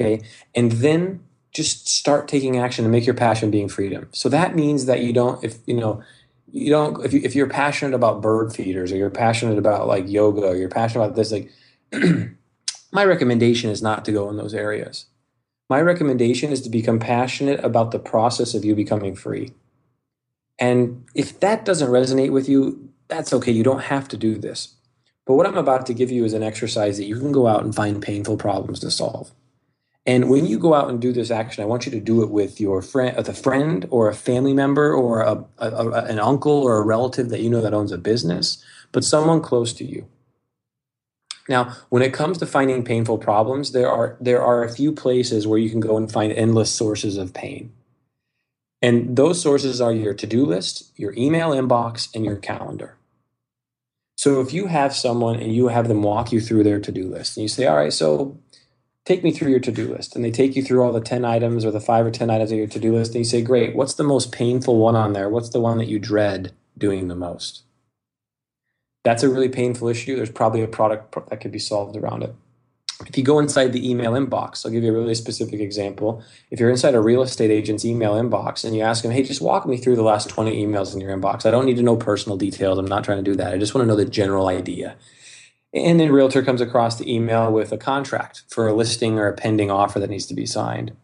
Okay. And then just start taking action to make your passion being freedom. So that means that you don't, if you know, you don't, if, you, if you're passionate about bird feeders or you're passionate about like yoga or you're passionate about this, like, my recommendation is not to go in those areas. My recommendation is to become passionate about the process of you becoming free. And if that doesn't resonate with you, that's okay. You don't have to do this. But what I'm about to give you is an exercise that you can go out and find painful problems to solve. And when you go out and do this action, I want you to do it with your friend, with a friend or a family member or a, a, a, an uncle or a relative that you know that owns a business, but someone close to you. Now, when it comes to finding painful problems, there are there are a few places where you can go and find endless sources of pain. And those sources are your to do list, your email inbox, and your calendar. So if you have someone and you have them walk you through their to do list, and you say, All right, so take me through your to do list. And they take you through all the 10 items or the five or 10 items of your to do list. And you say, Great, what's the most painful one on there? What's the one that you dread doing the most? That's a really painful issue. There's probably a product that could be solved around it. If you go inside the email inbox, I'll give you a really specific example. If you're inside a real estate agent's email inbox and you ask them, hey, just walk me through the last 20 emails in your inbox. I don't need to know personal details. I'm not trying to do that. I just want to know the general idea. And then realtor comes across the email with a contract for a listing or a pending offer that needs to be signed.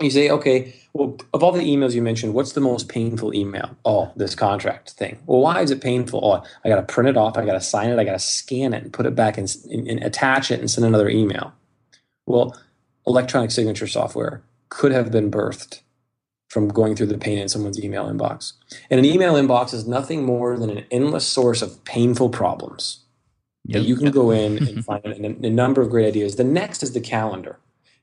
You say, okay, well, of all the emails you mentioned, what's the most painful email? Oh, this contract thing. Well, why is it painful? Oh, I got to print it off, I got to sign it, I got to scan it and put it back and, and, and attach it and send another email. Well, electronic signature software could have been birthed from going through the pain in someone's email inbox. And an email inbox is nothing more than an endless source of painful problems yep. that you can go in and find a, a number of great ideas. The next is the calendar.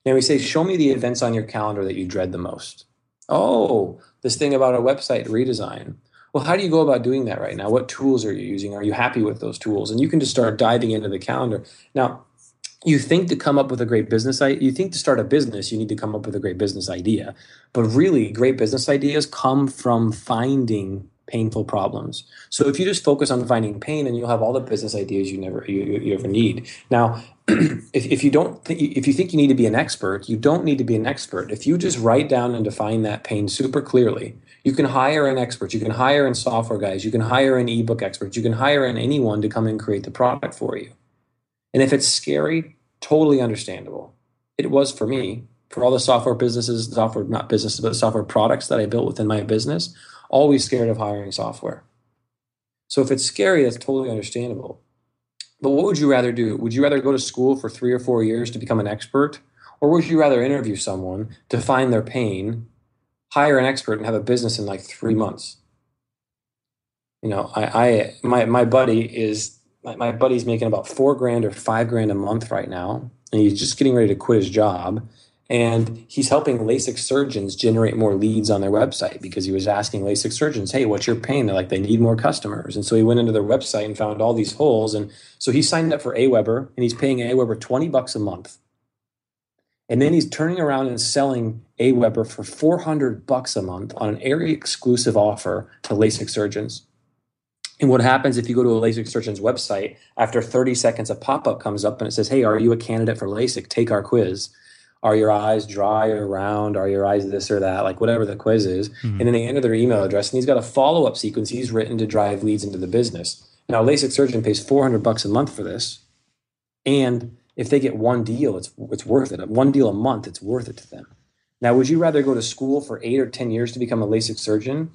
Now we say, show me the events on your calendar that you dread the most. Oh, this thing about a website redesign. Well, how do you go about doing that right now? What tools are you using? Are you happy with those tools? And you can just start diving into the calendar. Now, you think to come up with a great business idea, you think to start a business, you need to come up with a great business idea. But really, great business ideas come from finding painful problems. So if you just focus on finding pain, then you'll have all the business ideas you never you, you ever need. Now, if, if you don't th- if you think you need to be an expert, you don't need to be an expert. If you just write down and define that pain super clearly, you can hire an expert. You can hire in software guys. You can hire an ebook expert. You can hire in anyone to come and create the product for you. And if it's scary, totally understandable. It was for me for all the software businesses, software not businesses, but software products that I built within my business always scared of hiring software. So if it's scary, that's totally understandable. But what would you rather do? Would you rather go to school for three or four years to become an expert? Or would you rather interview someone to find their pain, hire an expert, and have a business in like three months? You know, I, I my my buddy is my, my buddy's making about four grand or five grand a month right now, and he's just getting ready to quit his job and he's helping LASIK surgeons generate more leads on their website because he was asking LASIK surgeons, hey, what's your pain? They're like, they need more customers. And so he went into their website and found all these holes. And so he signed up for Aweber and he's paying Aweber 20 bucks a month. And then he's turning around and selling Aweber for 400 bucks a month on an area exclusive offer to LASIK surgeons. And what happens if you go to a LASIK surgeon's website, after 30 seconds, a pop up comes up and it says, Hey, are you a candidate for LASIK? Take our quiz are your eyes dry or round? Are your eyes this or that? Like whatever the quiz is. Mm-hmm. And then they enter their email address and he's got a follow up sequence he's written to drive leads into the business. Now, a LASIK surgeon pays 400 bucks a month for this. And if they get one deal, it's, it's worth it. One deal a month, it's worth it to them. Now, would you rather go to school for eight or 10 years to become a LASIK surgeon?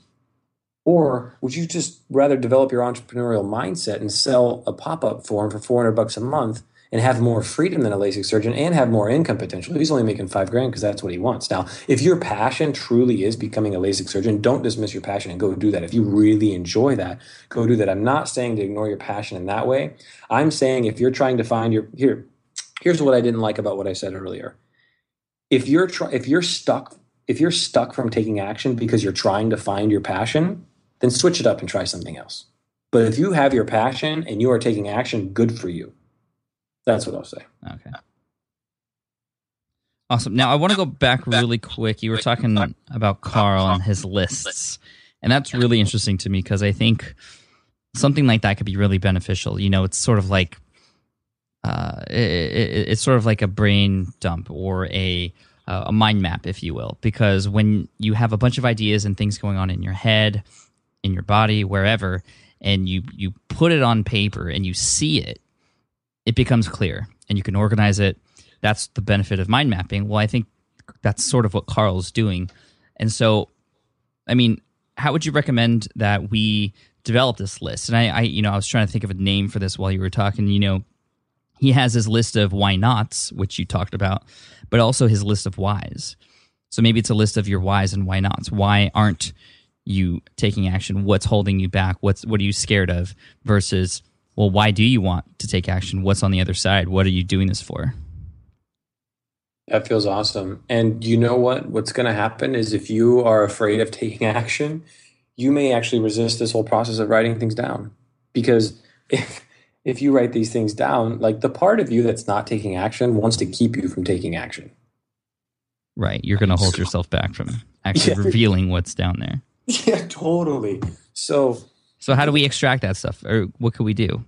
Or would you just rather develop your entrepreneurial mindset and sell a pop up form for 400 bucks a month and have more freedom than a LASIK surgeon and have more income potential. He's only making five grand because that's what he wants. Now, if your passion truly is becoming a LASIK surgeon, don't dismiss your passion and go do that. If you really enjoy that, go do that. I'm not saying to ignore your passion in that way. I'm saying if you're trying to find your here, here's what I didn't like about what I said earlier. If you're if you're stuck if you're stuck from taking action because you're trying to find your passion, then switch it up and try something else. But if you have your passion and you are taking action, good for you. That's what I'll say. Okay. Awesome. Now I want to go back really quick. You were talking about Carl and his lists, and that's really interesting to me because I think something like that could be really beneficial. You know, it's sort of like uh, it, it, it's sort of like a brain dump or a uh, a mind map, if you will, because when you have a bunch of ideas and things going on in your head, in your body, wherever, and you you put it on paper and you see it, it becomes clear and you can organize it. That's the benefit of mind mapping. Well, I think that's sort of what Carl's doing. And so, I mean, how would you recommend that we develop this list? And I, I, you know, I was trying to think of a name for this while you were talking. You know, he has his list of why nots, which you talked about, but also his list of whys. So maybe it's a list of your whys and why nots. Why aren't you taking action? What's holding you back? What's what are you scared of? Versus well, why do you want to take action? What's on the other side? What are you doing this for? That feels awesome. And you know what? What's going to happen is if you are afraid of taking action, you may actually resist this whole process of writing things down. Because if if you write these things down, like the part of you that's not taking action wants to keep you from taking action. Right. You're going to hold yourself back from actually yeah. revealing what's down there. Yeah, totally. So so how do we extract that stuff, or what could we do?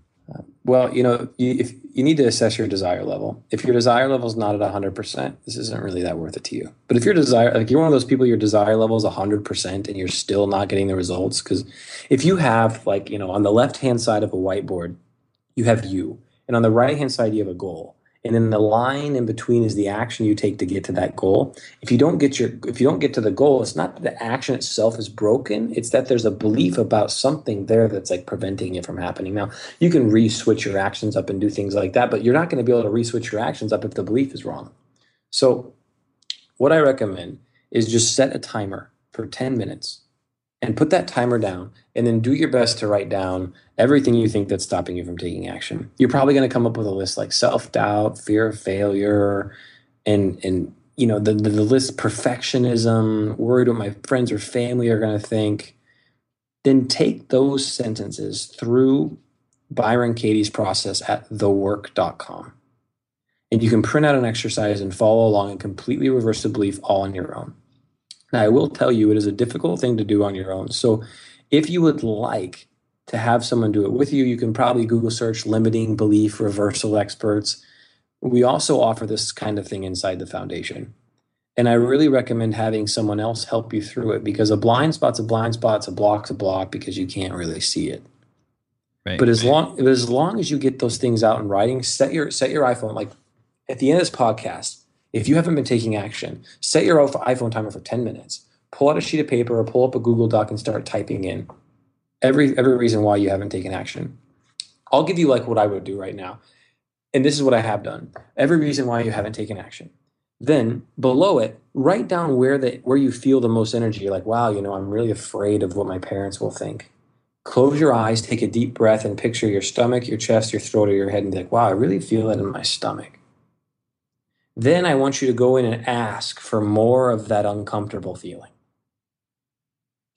Well, you know, you, if you need to assess your desire level. If your desire level is not at 100%, this isn't really that worth it to you. But if your desire, like you're one of those people, your desire level is 100% and you're still not getting the results, because if you have, like, you know, on the left hand side of a whiteboard, you have you, and on the right hand side, you have a goal. And then the line in between is the action you take to get to that goal. If you don't get your if you don't get to the goal it's not that the action itself is broken it's that there's a belief about something there that's like preventing it from happening. Now you can re-switch your actions up and do things like that but you're not going to be able to re-switch your actions up if the belief is wrong. So what i recommend is just set a timer for 10 minutes and put that timer down and then do your best to write down everything you think that's stopping you from taking action. You're probably going to come up with a list like self-doubt, fear of failure, and and you know the, the, the list perfectionism, worried what my friends or family are going to think. Then take those sentences through Byron Katie's process at thework.com. And you can print out an exercise and follow along and completely reverse the belief all on your own. Now, I will tell you, it is a difficult thing to do on your own. So, if you would like to have someone do it with you, you can probably Google search limiting belief reversal experts. We also offer this kind of thing inside the foundation. And I really recommend having someone else help you through it because a blind spot's a blind spot's a block's a block because you can't really see it. Right. But as long but as long as you get those things out in writing, set your set your iPhone like at the end of this podcast, if you haven't been taking action, set your iPhone timer for 10 minutes. Pull out a sheet of paper or pull up a Google Doc and start typing in every every reason why you haven't taken action. I'll give you like what I would do right now. And this is what I have done. Every reason why you haven't taken action. Then below it, write down where the where you feel the most energy. You're like, wow, you know, I'm really afraid of what my parents will think. Close your eyes, take a deep breath, and picture your stomach, your chest, your throat, or your head, and be like, wow, I really feel that in my stomach. Then I want you to go in and ask for more of that uncomfortable feeling.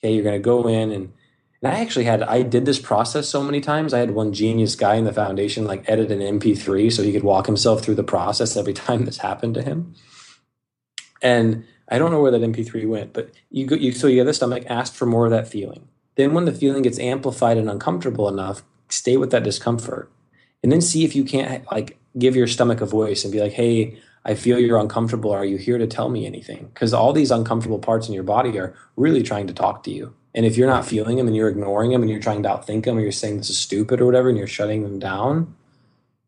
Okay, you're going to go in and and I actually had I did this process so many times. I had one genius guy in the foundation like edit an MP3 so he could walk himself through the process every time this happened to him. And I don't know where that MP3 went, but you go you so you have the stomach, ask for more of that feeling. Then when the feeling gets amplified and uncomfortable enough, stay with that discomfort. And then see if you can't like give your stomach a voice and be like, hey, I feel you're uncomfortable. Are you here to tell me anything? Because all these uncomfortable parts in your body are really trying to talk to you. And if you're not feeling them and you're ignoring them and you're trying to outthink them or you're saying this is stupid or whatever and you're shutting them down,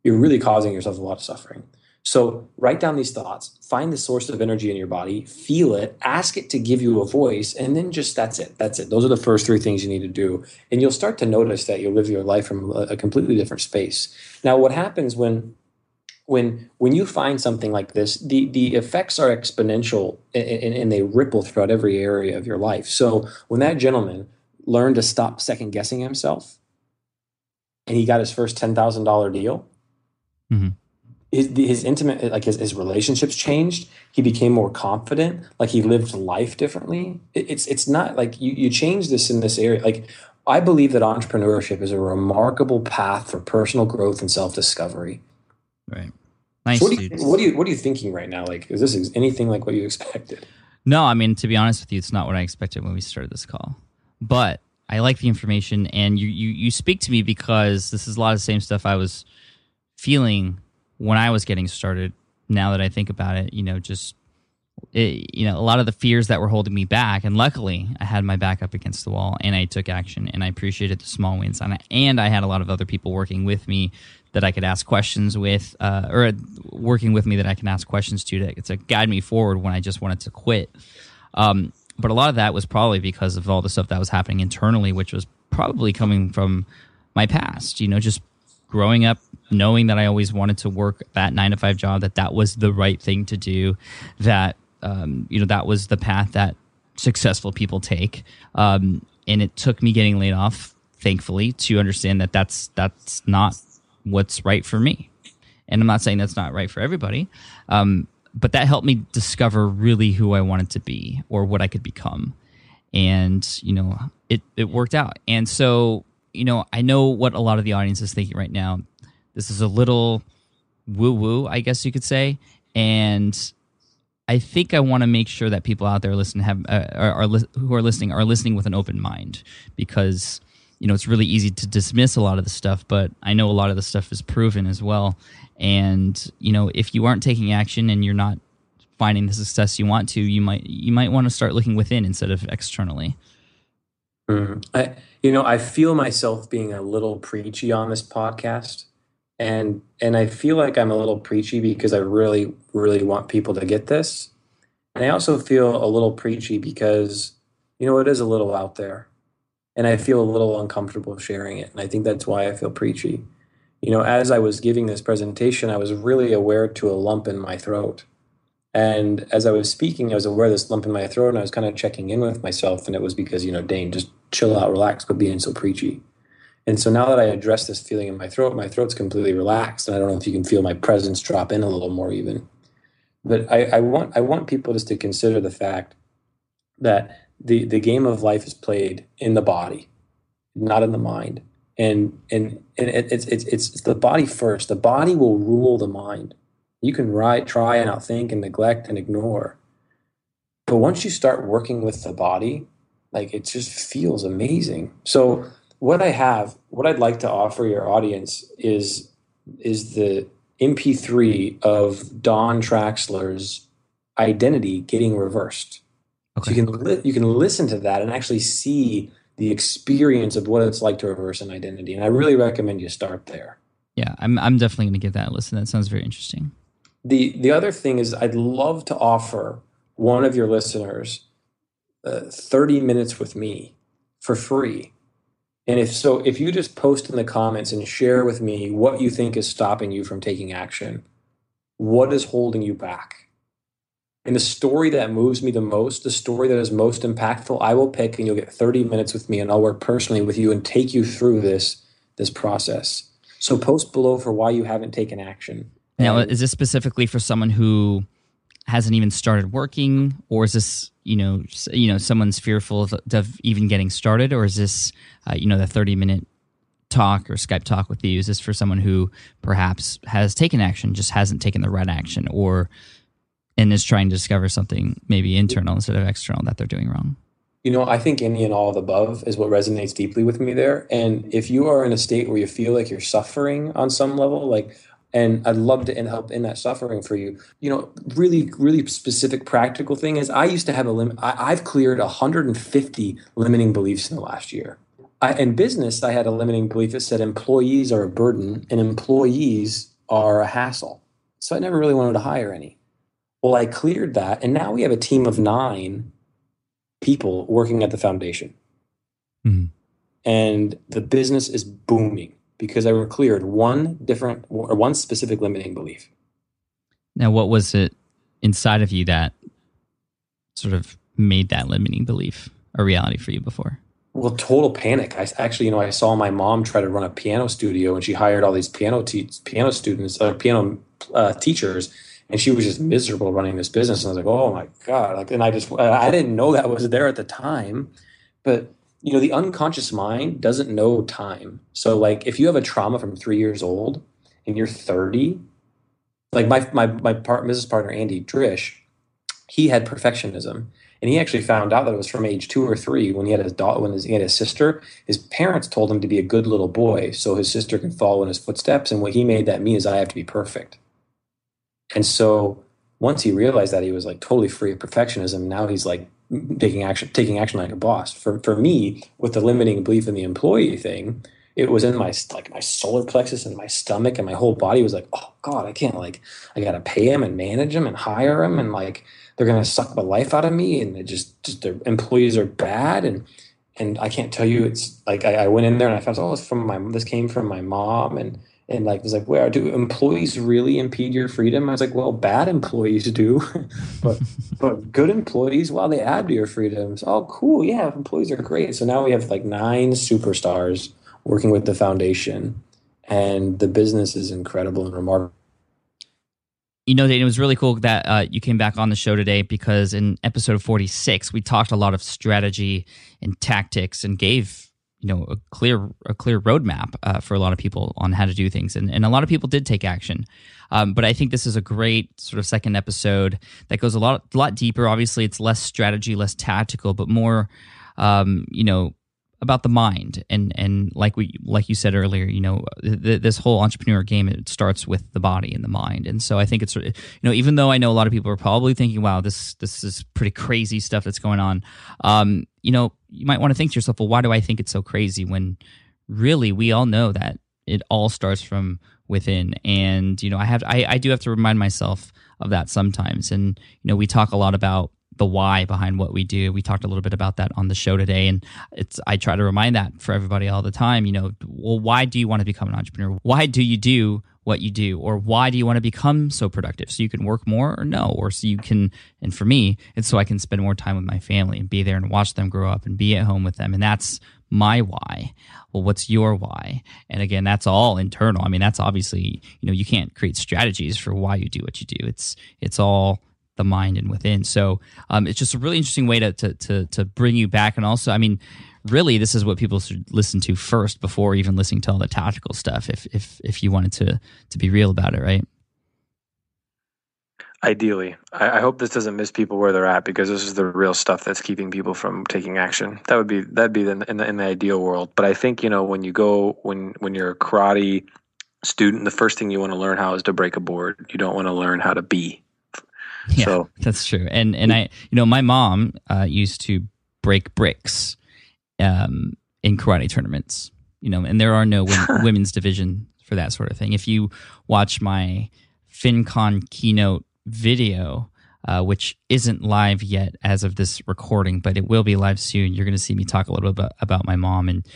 you're really causing yourself a lot of suffering. So write down these thoughts, find the source of energy in your body, feel it, ask it to give you a voice, and then just that's it. That's it. Those are the first three things you need to do. And you'll start to notice that you'll live your life from a completely different space. Now, what happens when when when you find something like this, the the effects are exponential and, and, they ripple throughout every area of your life. So when that gentleman learned to stop second guessing himself, and he got his first ten thousand dollar deal, mm-hmm. his his intimate like his, his relationships changed. He became more confident. Like he lived life differently. It, it's it's not like you you change this in this area. Like I believe that entrepreneurship is a remarkable path for personal growth and self discovery Right. Nice. So what, are you, what, are you, what are you thinking right now? Like, is this anything like what you expected? No, I mean to be honest with you, it's not what I expected when we started this call. But I like the information, and you you you speak to me because this is a lot of the same stuff I was feeling when I was getting started. Now that I think about it, you know, just it, you know, a lot of the fears that were holding me back, and luckily I had my back up against the wall, and I took action, and I appreciated the small wins, and I, and I had a lot of other people working with me that I could ask questions with, uh, or working with me that I can ask questions to, to to guide me forward when I just wanted to quit. Um, but a lot of that was probably because of all the stuff that was happening internally, which was probably coming from my past. You know, just growing up knowing that I always wanted to work that nine to five job, that that was the right thing to do, that um, you know that was the path that successful people take, um, and it took me getting laid off, thankfully, to understand that that's that's not what's right for me. And I'm not saying that's not right for everybody, um, but that helped me discover really who I wanted to be or what I could become. And, you know, it, it worked out. And so, you know, I know what a lot of the audience is thinking right now. This is a little woo woo, I guess you could say. And I think I want to make sure that people out there listening have uh, are, are, who are listening are listening with an open mind because you know it's really easy to dismiss a lot of the stuff but i know a lot of the stuff is proven as well. And you know if you aren't taking action and you're not finding the success you want to you might you might want to start looking within instead of externally. Mm-hmm. I, you know i feel myself being a little preachy on this podcast and and I feel like I'm a little preachy because I really really want people to get this, and I also feel a little preachy because you know it is a little out there, and I feel a little uncomfortable sharing it, and I think that's why I feel preachy. You know, as I was giving this presentation, I was really aware to a lump in my throat. And as I was speaking, I was aware of this lump in my throat, and I was kind of checking in with myself. And it was because, you know, Dane, just chill out, relax, quit being so preachy. And so now that I address this feeling in my throat, my throat's completely relaxed, and I don't know if you can feel my presence drop in a little more even. But I, I want I want people just to consider the fact that the the game of life is played in the body, not in the mind. And and and it, it's it's it's the body first. The body will rule the mind. You can write, try and outthink and neglect and ignore. But once you start working with the body, like it just feels amazing. So what I have, what I'd like to offer your audience is is the MP3 of Don Traxler's identity getting reversed. Okay. So you can li- you can listen to that and actually see the experience of what it's like to reverse an identity. And I really recommend you start there. Yeah, I'm I'm definitely going to give that a listen. That sounds very interesting. The the other thing is I'd love to offer one of your listeners uh, 30 minutes with me for free and if so, if you just post in the comments and share with me what you think is stopping you from taking action, what is holding you back? And the story that moves me the most, the story that is most impactful, I will pick and you'll get 30 minutes with me and I'll work personally with you and take you through this this process. So post below for why you haven't taken action. Now, is this specifically for someone who hasn't even started working or is this you know you know someone's fearful of, of even getting started or is this uh, you know the 30 minute talk or skype talk with you? Is this for someone who perhaps has taken action just hasn't taken the right action or and is trying to discover something maybe internal instead of external that they're doing wrong? You know i think any and all of the above is what resonates deeply with me there. And if you are in a state where you feel like you're suffering on some level like and I'd love to help in that suffering for you. You know, really, really specific practical thing is I used to have a limit. I've cleared 150 limiting beliefs in the last year. I, in business, I had a limiting belief that said employees are a burden and employees are a hassle. So I never really wanted to hire any. Well, I cleared that, and now we have a team of nine people working at the foundation. Mm-hmm. And the business is booming because I were cleared one different or one specific limiting belief. Now, what was it inside of you that sort of made that limiting belief a reality for you before? Well, total panic. I actually, you know, I saw my mom try to run a piano studio, and she hired all these piano te- piano students, or piano uh, teachers, and she was just miserable running this business. And I was like, oh my god! Like, and I just, I didn't know that was there at the time, but you know the unconscious mind doesn't know time. So like if you have a trauma from three years old and you're 30 like my my my part, business partner andy drish he had perfectionism. And he actually found out that it was from age two or three when he had his daughter when his, he had his sister. His parents told him to be a good little boy so his sister can follow in his footsteps. And what he made that mean is i have to be perfect. And so once he realized that he was like totally free of perfectionism. Now he's like taking action taking action like a boss. For for me with the limiting belief in the employee thing it was in my like my solar plexus and my stomach and my whole body was like oh god i can't like i gotta pay him and manage him and hire him and like they're gonna suck the life out of me and it just just their employees are bad. And and i can't tell you it's like i, I went in there and i found oh it's from my this came from my mom. And and like was like where do employees really impede your freedom? I was like well bad employees do. But but good employees well they add to your freedoms. Oh cool. Yeah employees are great. So now we have like nine superstars working with the foundation and the business is incredible and remarkable. You know, it was really cool that uh, you came back on the show today because in episode 46, we talked a lot of strategy and tactics and gave you know a clear a clear roadmap uh, for a lot of people on how to do things. And, and a lot of people did take action. Um, but i think this is a great sort of second episode that goes a lot a lot deeper. Obviously it's less strategy less tactical but more um, you know about the mind and and like we like you said earlier you know th- this whole entrepreneur game it starts with the body and the mind and so i think it's you know even though i know a lot of people are probably thinking wow this this is pretty crazy stuff that's going on um you know you might want to think to yourself well why do i think it's so crazy when really we all know that it all starts from within. And, you know, I have, I, I do have to remind myself of that sometimes. And, you know, we talk a lot about the why behind what we do. We talked a little bit about that on the show today, and it's I try to remind that for everybody all the time. You know, well, why do you want to become an entrepreneur? Why do you do what you do, or why do you want to become so productive? So you can work more, or no, or so you can. And for me, it's so I can spend more time with my family and be there and watch them grow up and be at home with them, and that's my why. Well, what's your why? And again, that's all internal. I mean, that's obviously you know you can't create strategies for why you do what you do. It's it's all the mind and within. So um, it's just a really interesting way to, to to to bring you back. And also, I mean, really, this is what people should listen to first before even listening to all the tactical stuff. If if if you wanted to to be real about it, right? Ideally, I, I hope this doesn't miss people where they're at because this is the real stuff that's keeping people from taking action. That would be that'd be the, in the, in the ideal world. But I think you know when you go when when you're a karate student, the first thing you want to learn how is to break a board. You don't want to learn how to be Yeah, so that's true. And and I, you know, my mom uh, used to break bricks um, in karate tournaments. You know, and there are no women's division for that sort of thing. If you watch my FinCon keynote video, uh, which isn't live yet as of this recording, but it will be live soon. You're going to see me talk a little bit about, about my mom. And,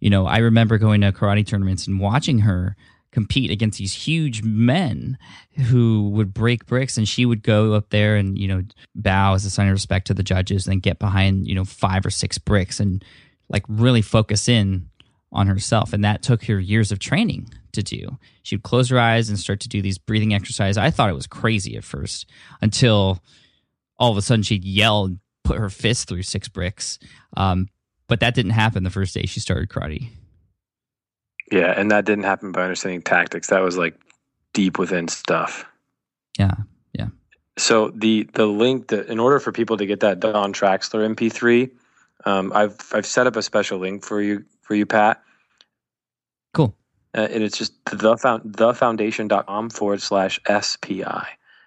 you know, I remember going to karate tournaments and watching her compete against these huge men who would break bricks and she would go up there and you know bow as a sign of respect to the judges and then get behind you know five or six bricks and like really focus in on herself. And that took her years of training to do. She'd close her eyes and start to do these breathing exercises i thought it was crazy at first until all of a sudden she'd yell and put her fist through six bricks. Um, but that didn't happen the first day she started karate yeah, and that didn't happen by understanding tactics. That was like deep within stuff. Yeah, yeah. So the the link that in order for people to get that Don Traxler MP3, um, I've I've set up a special link for you for you, Pat. Cool. Uh, and it's just the found thefoundation.com forward slash SPI.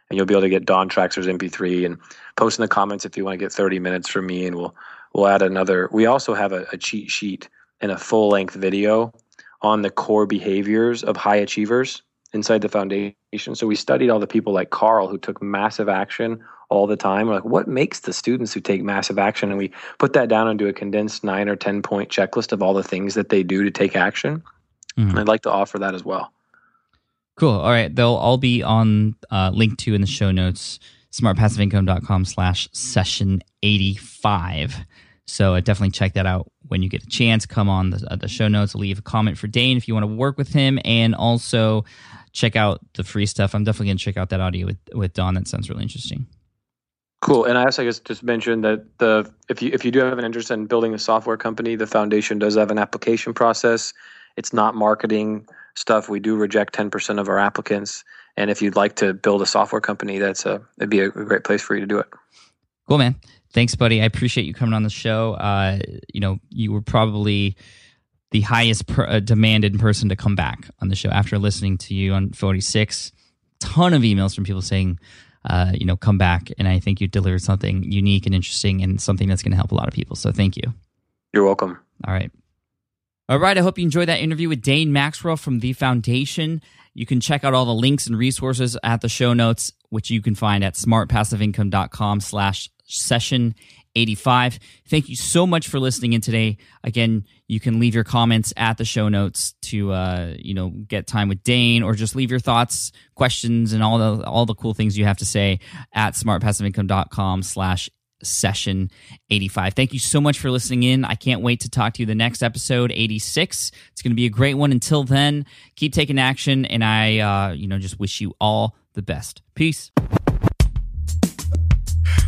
And you'll be able to get Don Traxler's MP3 and post in the comments if you want to get 30 minutes from me and we'll we'll add another. We also have a, a cheat sheet and a full length video on the core behaviors of high achievers inside the foundation. So we studied all the people like Carl who took massive action all the time. We're like, what makes the students who take massive action? And we put that down into a condensed nine or 10 point checklist of all the things that they do to take action. Mm-hmm. And I'd like to offer that as well. Cool. All right. They'll all be on uh, link to in the show notes, smartpassiveincome.com slash session 85. So uh, definitely check that out when you get a chance. Come on the, uh, the show notes, leave a comment for Dane if you want to work with him, and also check out the free stuff. I'm definitely going to check out that audio with with Don. That sounds really interesting. Cool. And I also guess just mentioned that the if you if you do have an interest in building a software company, the foundation does have an application process. It's not marketing stuff. We do reject 10% of our applicants. And if you'd like to build a software company, that's a it'd be a great place for you to do it. Cool, man. Thanks, buddy. I appreciate you coming on the show. Uh, you know, you were probably the highest per, uh, demanded person to come back on the show after listening to you on 46. Ton of emails from people saying, uh, you know, come back. And I think you delivered something unique and interesting and something that's going to help a lot of people. So thank you. You're welcome. All right. All right. I hope you enjoyed that interview with Dane Maxwell from the Foundation. You can check out all the links and resources at the show notes, which you can find at smartpassiveincome.com slash session 85. Thank you so much for listening in today. Again, you can leave your comments at the show notes to uh, you know get time with Dane, or just leave your thoughts, questions, and all the all the cool things you have to say at smartpassiveincome.com slash session 85. Thank you so much for listening in. I can't wait to talk to you the next episode 86. It's going to be a great one. Until then, keep taking action and I uh, you know just wish you all the best. Peace.